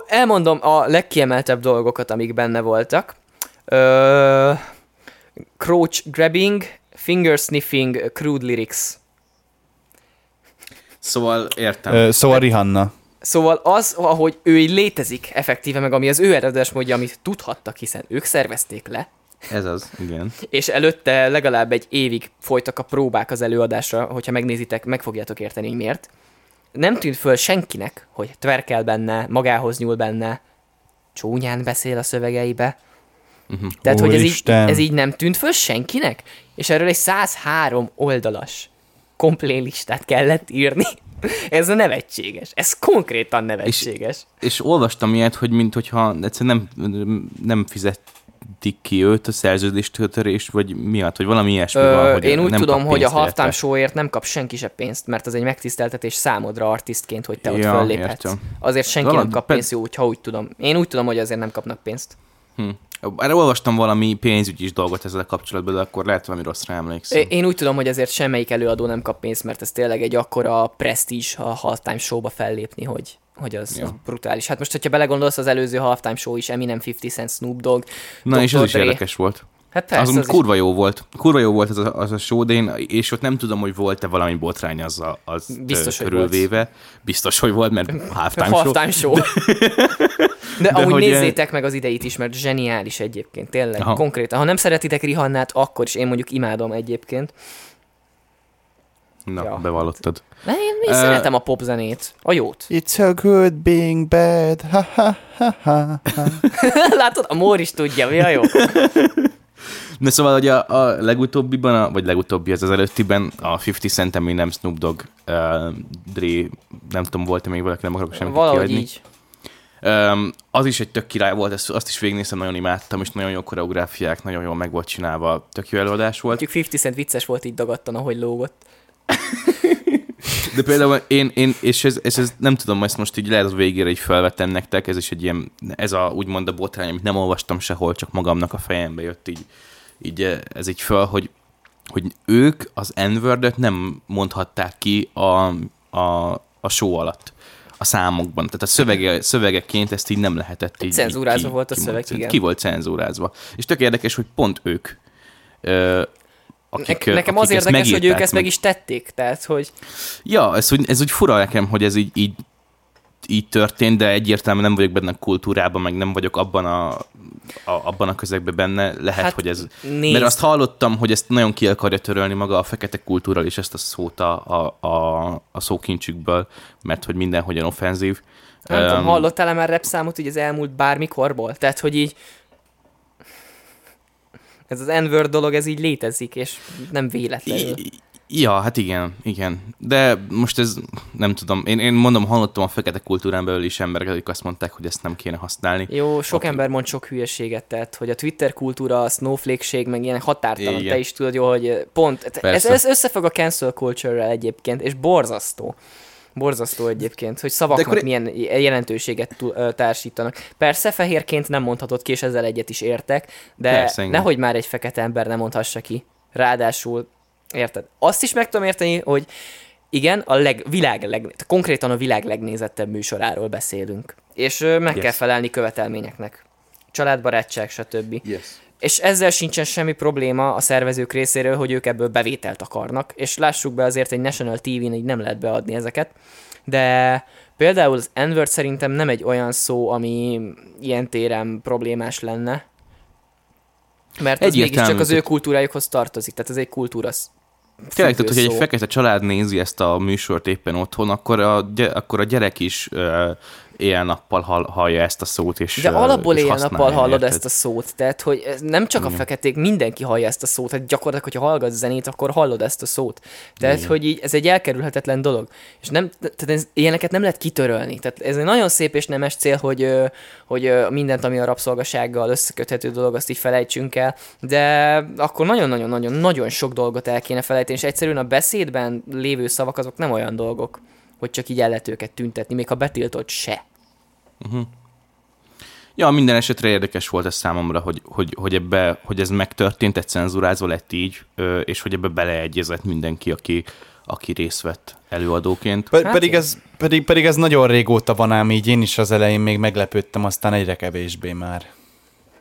A: elmondom a legkiemeltebb dolgokat, amik benne voltak. Ö, crotch grabbing, finger sniffing, crude lyrics.
B: Szóval értem.
C: ö, szóval Rihanna.
A: Szóval az, ahogy ő így létezik effektíve, meg ami az ő eredetes módja, amit tudhattak, hiszen ők szervezték le,
B: Ez az, igen.
A: és előtte legalább egy évig folytak a próbák az előadásra, hogyha megnézitek, meg fogjátok érteni, hogy miért. Nem tűnt föl senkinek, hogy tverkel benne, magához nyúl benne, csúnyán beszél a szövegeibe.
B: Uh-huh.
A: Tehát, hogy ez így,
C: Úristen.
A: ez így nem tűnt föl senkinek? És erről egy 103 oldalas komplén listát kellett írni. Ez a nevetséges. Ez konkrétan nevetséges.
B: És olvastam ilyet, hogy mint hogyha egyszerűen nem, nem fizetik ki őt a szerződéstörés, vagy miatt, vagy valami ilyesmi van,
A: Ö,
B: hogy
A: én úgy
B: nem
A: tudom, hogy a halftime showért nem kap senki se pénzt, mert az egy megtiszteltetés számodra artistként, hogy te ott
B: Ja,
A: fölléphetsz.
B: értem.
A: Azért senki
B: Valami-
A: nem kap pénzt, úgy, ha úgy tudom. Én úgy tudom, hogy azért nem kapnak pénzt.
B: Hm. Erre olvastam valami pénzügyi is dolgot ezzel kapcsolatban, de akkor lehet valami rosszra emlékszem.
A: Én úgy tudom, hogy azért semmelyik előadó nem kap pénzt, mert ez tényleg egy akkora presztízs a halftime showba fellépni, hogy, hogy az,
B: Ja.
A: az brutális. Hát most, hogyha belegondolsz, az előző halftime show is Eminem 50 Cent Snoop Dogg.
B: Na és
A: Dr.
B: ez is érdekes volt.
A: Hát
B: Persze, az,
A: az,
B: az kurva jó volt. Kurva jó volt az a, az a show, de én, és ott nem tudom, hogy volt-e valami botrány az, a, az
A: Biztos,
B: ö,
A: hogy
B: körülvéve. Biztos, hogy volt, mert
A: is
B: halftime show.
A: halftime show. De, De amúgy
B: hogy
A: nézzétek meg az ideit is, mert zseniális egyébként, tényleg,
B: Aha.
A: Konkrétan. Ha nem szeretitek Rihannát, akkor is én mondjuk imádom egyébként.
B: Na,
A: Ja.
B: bevallottad.
A: De én, én
B: Ö,
A: szeretem a popzenét, a jót.
C: It's so good being bad. Ha, ha, ha, ha, ha.
A: Látod, a Mór is tudja, mi a jó.
B: De szóval, hogy a, a legutóbbiban, a, vagy legutóbbi, az az előttiben, a 50 Cent, nem Snoop Dogg, uh, Dre, nem tudom, volt-e még valaki, nem akarok semmit
A: Valahogy
B: kihagyni.
A: így.
B: Um, az is egy tök király volt, ezt, azt is végignéztem, nagyon imádtam, és nagyon jó koreográfiák, nagyon jól meg volt csinálva, tök jó előadás volt.
A: Mondjuk 50 Cent vicces volt így dagadtan, ahogy lógott.
B: De például én, én és ez, ez, ez, nem tudom, ezt most így lehet az végére így felvettem nektek, ez is egy ilyen, ez a úgymond a botrány, amit nem olvastam sehol, csak magamnak a fejembe jött így, így eh, ez így föl, hogy, hogy ők az n nem mondhatták ki a, a, a show alatt a számokban. Tehát a szövege, szövegeként ezt így nem lehetett így.
A: Cenzúrázva
B: így
A: volt a szöveg,
B: kimondani.
A: igen.
B: Ki volt cenzúrázva. És tök érdekes, hogy pont ők, ö, akik,
A: Ne- Nekem
B: akik
A: az érdekes, hogy ők
B: megírták,
A: ezt meg is tették, tehát hogy
B: Ja, ez úgy, ez úgy fura nekem, hogy ez így, így, így történt, de egyértelműen nem vagyok benne a kultúrában, meg nem vagyok abban a, a, abban a közegben benne. Lehet,
A: Hát,
B: hogy ez...
A: nézd.
B: Mert azt hallottam, hogy ezt nagyon ki akarja törölni maga a fekete kultúra és ezt a szót a, a, a, a szókincsükből, mert hogy mindenhogyan offenzív.
A: nem tudom,
B: Öm,
A: hallottál-e már rap számot így az elmúlt bármikorból? Tehát, hogy így ez az n dolog, ez így létezik, és nem véletlenül.
B: Ja, hát igen, igen. De most ez, nem tudom, én, én mondom, hallottam a fekete kultúrán belül is emberek, akik azt mondták, hogy ezt nem kéne használni.
A: Jó, sok
B: Oké.
A: ember mond sok hülyeséget, tehát hogy a Twitter kultúra, a snowflake meg ilyen határtalan.
B: Igen.
A: Te is tudod jó, hogy pont, ez,
B: Persze.
A: ez összefügg a cancel culture-rel egyébként, és borzasztó. Borzasztó egyébként, hogy szavaknak
B: akkor-
A: milyen jelentőséget társítanak. Persze fehérként nem mondhatod ki, és ezzel egyet is értek, de
B: Persze,
A: nehogy már egy fekete ember nem mondhassa ki. Ráadásul, érted? Azt is meg tudom érteni, hogy igen, a leg, világ leg, konkrétan a világ legnézettebb műsoráról beszélünk. És meg
B: Yes.
A: kell felelni követelményeknek. Családbarátság, stb.
B: Yes.
A: és ezzel sincsen semmi probléma a szervezők részéről, hogy ők ebből bevételt akarnak, és lássuk be azért egy National TV-n így nem lehet beadni ezeket, de például az n szerintem nem egy olyan szó, ami ilyen téren problémás lenne, mert az mégiscsak az ő kultúrájukhoz tartozik, tehát ez egy kultúra
B: Tényleg, tehát, hogy egy fekete család nézi ezt a műsort éppen otthon, akkor a, akkor a gyerek is éjjel-nappal hall, hallja ezt a szót, és
A: De alapból éjjel-nappal hallod érted? ezt a szót, tehát hogy nem csak a feketék, mindenki hallja ezt a szót, hát gyakorlatilag, hogyha hallgatsz zenét, akkor hallod ezt a szót. Tehát, Igen. hogy így, ez egy elkerülhetetlen dolog. És nem, tehát ez, ilyeneket nem lehet kitörölni. Tehát ez egy nagyon szép és nemes cél, hogy, hogy mindent, ami a rabszolgasággal összeköthető dolog, azt így felejtsünk el, de akkor nagyon-nagyon-nagyon-nagyon sok dolgot el kéne felejteni, és egyszerűen a beszédben lévő szavak azok nem olyan dolgok hogy csak így el lehet őket tüntetni, még ha betiltott se.
B: Uh-huh. Ja, minden esetre érdekes volt ez számomra, hogy, hogy, hogy, ebbe, hogy ez megtörtént, egy cenzúrázva lett így, és hogy ebbe beleegyezett mindenki, aki, aki részt vett előadóként.
C: Pe- hát pedig, ez, pedig, pedig ez nagyon régóta van ám így, én is az elején még meglepődtem, aztán egyre kevésbé már.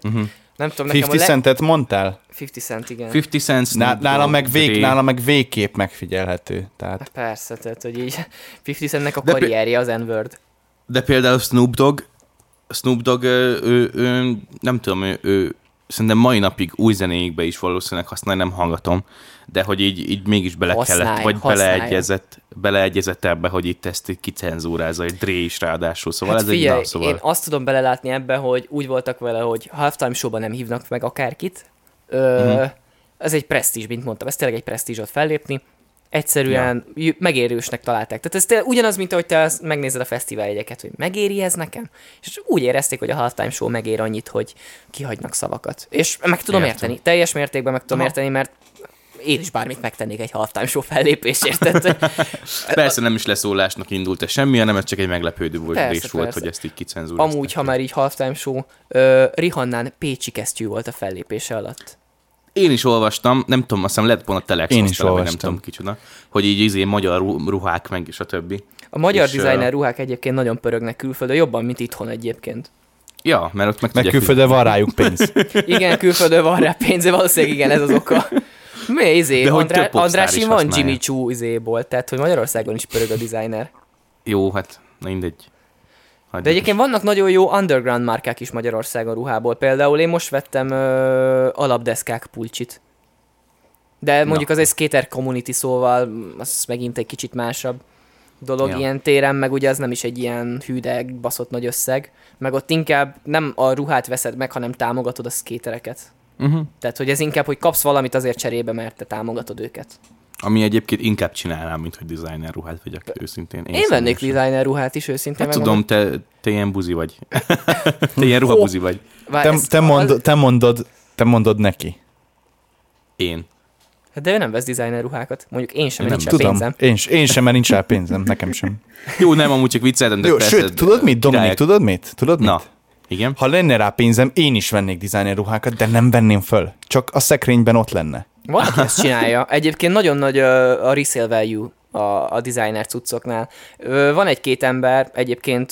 A: Uh-huh. Nem tudom,
C: nekem 50 le... centet mondtál?
A: 50 cent, igen.
B: 50 cent
C: Ná, nála, meg vég, nála meg végképp megfigyelhető. Tehát... Hát
A: persze, tehát hogy így 50 centnek a de karrierje az N-word.
B: De például Snoop Dogg, Snoop Dogg, ő, ő, ő nem tudom, ő, ő szerintem mai napig új zenéikbe is valószínűleg használja, nem hallgatom, de hogy így, így mégis bele használj, kellett, vagy beleegyezett, beleegyezett ebbe, hogy itt ezt kicenzúrázza, egy Dre is ráadásul, szóval
A: hát
B: ez
A: figyelj,
B: egy na, szóval...
A: én azt tudom belelátni ebbe, hogy úgy voltak vele, hogy halftime showban nem hívnak meg akárkit, Ö, uh-huh. Ez egy presztízs, mint mondtam, ez tényleg egy presztízsot fellépni, egyszerűen ja. megérősnek találták. Tehát ez ugyanaz, mint ahogy te megnézed a fesztiváljegyeket, hogy megéri ez nekem? És úgy érezték, hogy a halftime show megér annyit, hogy kihagynak szavakat. És meg tudom Értem. érteni, teljes mértékben meg tudom Aha. érteni, mert én is bármit megtennék egy halftime show fellépésért. Tehát,
B: persze nem is leszólásnak indult ez semmi, hanem ez csak egy meglepődő volt, persze, persze. volt, hogy ezt így kicenzúrázták.
A: Amúgy, ha már így halftime show, uh, Rihannán Pécsi kesztyű volt a fellépése alatt.
B: Én is olvastam, nem tudom, azt hiszem lett volna a Telex,
C: Én is olvastam.
B: nem tudom kicsoda, hogy így izé magyar ruhák meg és a többi.
A: A magyar designer ruhák egyébként nagyon pörögnek külföldön, jobban, mint itthon egyébként.
B: Ja, mert ott meg
C: Meg külföldön van rájuk pénz.
A: igen, külföldön van rá pénz, valószínűleg igen, ez az oka. Mi izé? De Andrá- Andrásin van Jimmy Choo izéból, tehát hogy Magyarországon is pörög a designer.
B: Jó, hát na mindegy.
A: De egyébként vannak nagyon jó underground márkák is Magyarországon ruhából. Például én most vettem ö, alapdeszkák pulcsit. De mondjuk Na. az egy skater community, szóval az megint egy kicsit másabb dolog ja. ilyen téren, meg ugye az nem is egy ilyen hűdeg, baszott nagy összeg. Meg ott inkább nem a ruhát veszed meg, hanem támogatod a skatereket. Uh-huh. Tehát, hogy ez inkább, hogy kapsz valamit azért cserébe, mert te támogatod őket.
B: Ami egyébként inkább csinálnám, mint hogy designer ruhát vegyek őszintén.
A: Én, én vennék designer ruhát is őszintén.
B: Hát tudom, te, te ilyen buzi vagy. te ilyen ruhabuzi vagy.
C: te, te, mondod, te, mondod, te mondod neki.
B: Én.
A: Hát de ő nem vesz designer ruhákat. Mondjuk én sem, mert nincs
C: tudom.
A: pénzem.
C: Én, én sem, mert nincs rá pénzem. Nekem sem.
B: Jó, nem, amúgy csak vicceltem, de
C: Jó, persze, Sőt, tudod mit, Dominik, tudod mit? Tudod mit?
B: Na, igen.
C: Ha lenne rá pénzem, én is vennék designer ruhákat, de nem venném föl. Csak a szekrényben ott lenne.
A: Van, aki ezt csinálja. Egyébként nagyon nagy a, resale value a, a designer cuccoknál. Van egy-két ember, egyébként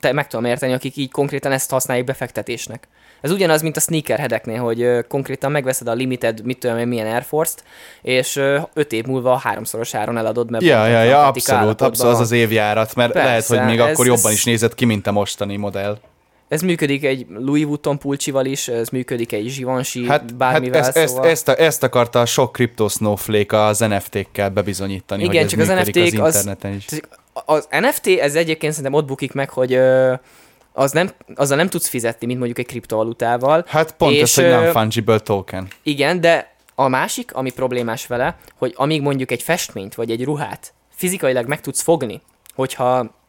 A: te meg tudom érteni, akik így konkrétan ezt használják befektetésnek. Ez ugyanaz, mint a sneakerheadeknél, hogy konkrétan megveszed a limited, mit tudom én, milyen Air Force-t, és öt év múlva háromszoros áron eladod, mert
C: ja, ja, ja, abszolút, abszolút az az évjárat, mert Persze, lehet, hogy még ez, akkor jobban ez... is nézett ki, mint a mostani modell.
A: Ez működik egy Louis Vuitton pulcsival is, ez működik egy Givenchy hát, bármivel. Hát
C: ezt, szóval... ezt, ezt, ezt akarta a sok kripto snowflake az NFT-kkel bebizonyítani,
A: Igen,
C: hogy ez
A: csak az NFT
C: az interneten is.
A: Az NFT, ez egyébként szerintem ott bukik meg, hogy az nem, azzal nem tudsz fizetni, mint mondjuk egy kriptovalutával.
C: Hát pont és, ez, hogy nem fungible token.
A: Igen, de a másik, ami problémás vele, hogy amíg mondjuk egy festményt vagy egy ruhát fizikailag meg tudsz fogni, hogyha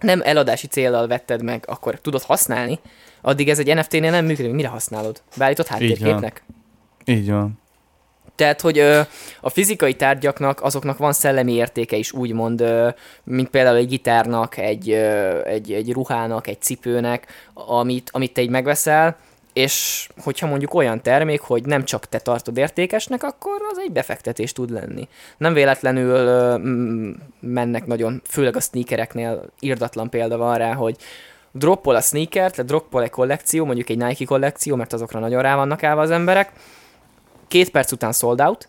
A: nem eladási célral vetted meg, akkor tudod használni, addig ez egy NFT-nél nem működik. Mire használod? Beállított háttérképnek?
C: Így van. Így van.
A: Tehát, hogy ö, a fizikai tárgyaknak, azoknak van szellemi értéke is, úgymond, ö, mint például egy gitárnak, egy, ö, egy, egy ruhának, egy cipőnek, amit, amit te így megveszel, és hogyha mondjuk olyan termék, hogy nem csak te tartod értékesnek, akkor az egy befektetés tud lenni. Nem véletlenül mennek nagyon, főleg a sneakereknél írdatlan példa van rá, hogy droppol a sneaker, tehát droppol egy kollekció, mondjuk egy Nike kollekció, mert azokra nagyon rá vannak állva az emberek, két perc után sold out,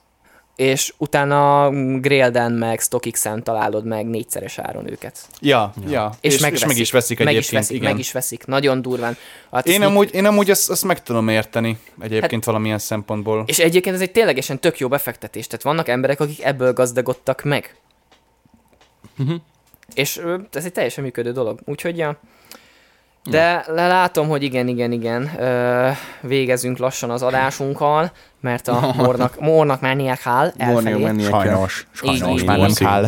A: és utána Grailden meg StockX-en találod meg négyszeres áron őket.
C: Ja, ja. ja.
A: És,
C: és,
A: megveszik,
C: és meg is veszik
A: meg
C: egyébként.
A: is veszik,
C: igen.
A: meg is veszik, nagyon durván. Hát
C: Én amúgy, én amúgy azt, azt meg tudom érteni egyébként hát, valamilyen szempontból.
A: És egyébként ez egy ténylegesen tök jó befektetés, tehát vannak emberek, akik ebből gazdagodtak meg. És ö, ez egy teljesen működő dolog, úgyhogy ja. De lelátom, hogy igen, igen, igen, ö, végezünk lassan az adásunkkal, mert a mornak, mornak mennie kell elfelé.
B: mennie kell.
C: Sajnos, sajnos
A: így
C: már nem kell.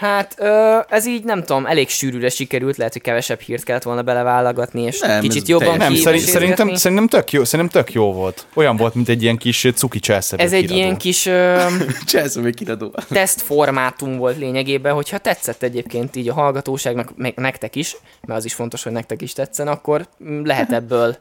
A: Hát ö, ez így nem tudom, elég sűrűre sikerült, lehet, hogy kevesebb hírt kellett volna beleválogatni, és
B: Nem,
A: kicsit jobban
C: Nem, szerint, szerintem, szerintem, tök jó, szerintem tök jó volt. Olyan volt, mint egy ilyen kis cuki cselszebő
A: Ez egy
C: kiradó.
A: ilyen kis ö,
B: kiradó.
A: tesztformátum volt lényegében, hogyha tetszett egyébként így a hallgatóságnak, meg nektek is, mert az is fontos, hogy nektek is tetszen, akkor lehet ebből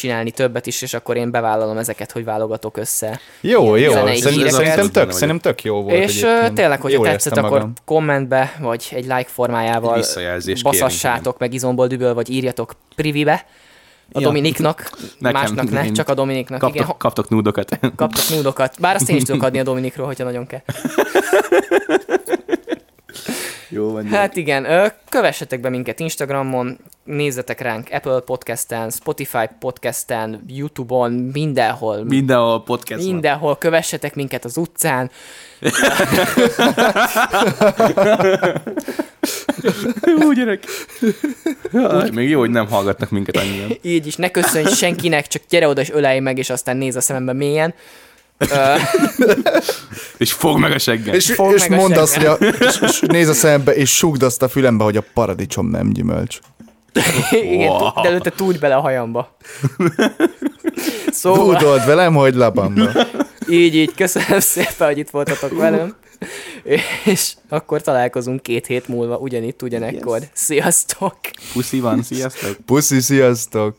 A: csinálni többet is, és akkor én bevállalom ezeket, hogy válogatok össze.
C: Jó, jó. szerintem,
B: Benne
C: tök, szerintem tök jó volt
A: és
C: egyébként.
A: tényleg, hogyha
C: Jól
A: tetszett, akkor
C: magam.
A: kommentbe, vagy egy like formájával
B: Egy kérünk,
A: baszassátok meg izomból düböl, vagy írjatok privibe a
B: Ja.
A: Dominiknak,
B: Nekem,
A: másnak ne, csak a Dominiknak. Igen,
B: Kaptok, kaptok nudokat.
A: kaptok nudokat. Bár azt én is tudok adni a Dominikról, hogyha nagyon kell.
B: Jó van.
A: Hát igen, kövessetek be minket Instagramon, nézzetek ránk Apple Podcasten, Spotify Podcasten, Youtube-on, mindenhol.
B: Mindenhol podcast van.
A: Mindenhol kövessetek minket az utcán.
B: Jó gyerek. Úgy, még jó, hogy nem hallgatnak minket annyian.
A: Így is, ne köszönj senkinek, csak gyere oda és ölelj meg, és aztán nézz a szemembe mélyen.
B: És fog meg a seggel.
C: És,
A: Fogd
C: és
A: meg a
C: mondd azt, hogy a, és, és nézz a szembe, és sugd azt a fülembe, hogy a paradicsom nem gyümölcs.
A: igen,
B: Wow.
A: de előtte túlj bele a hajamba. Szóval,
C: Dúdold velem, hogy labamba.
A: így, így, köszönöm szépen, hogy itt voltatok velem. És akkor találkozunk két hét múlva, ugyanitt, ugyanekkor. Sziasztok!
B: Puszi van, sziasztok.
C: Puszi, sziasztok!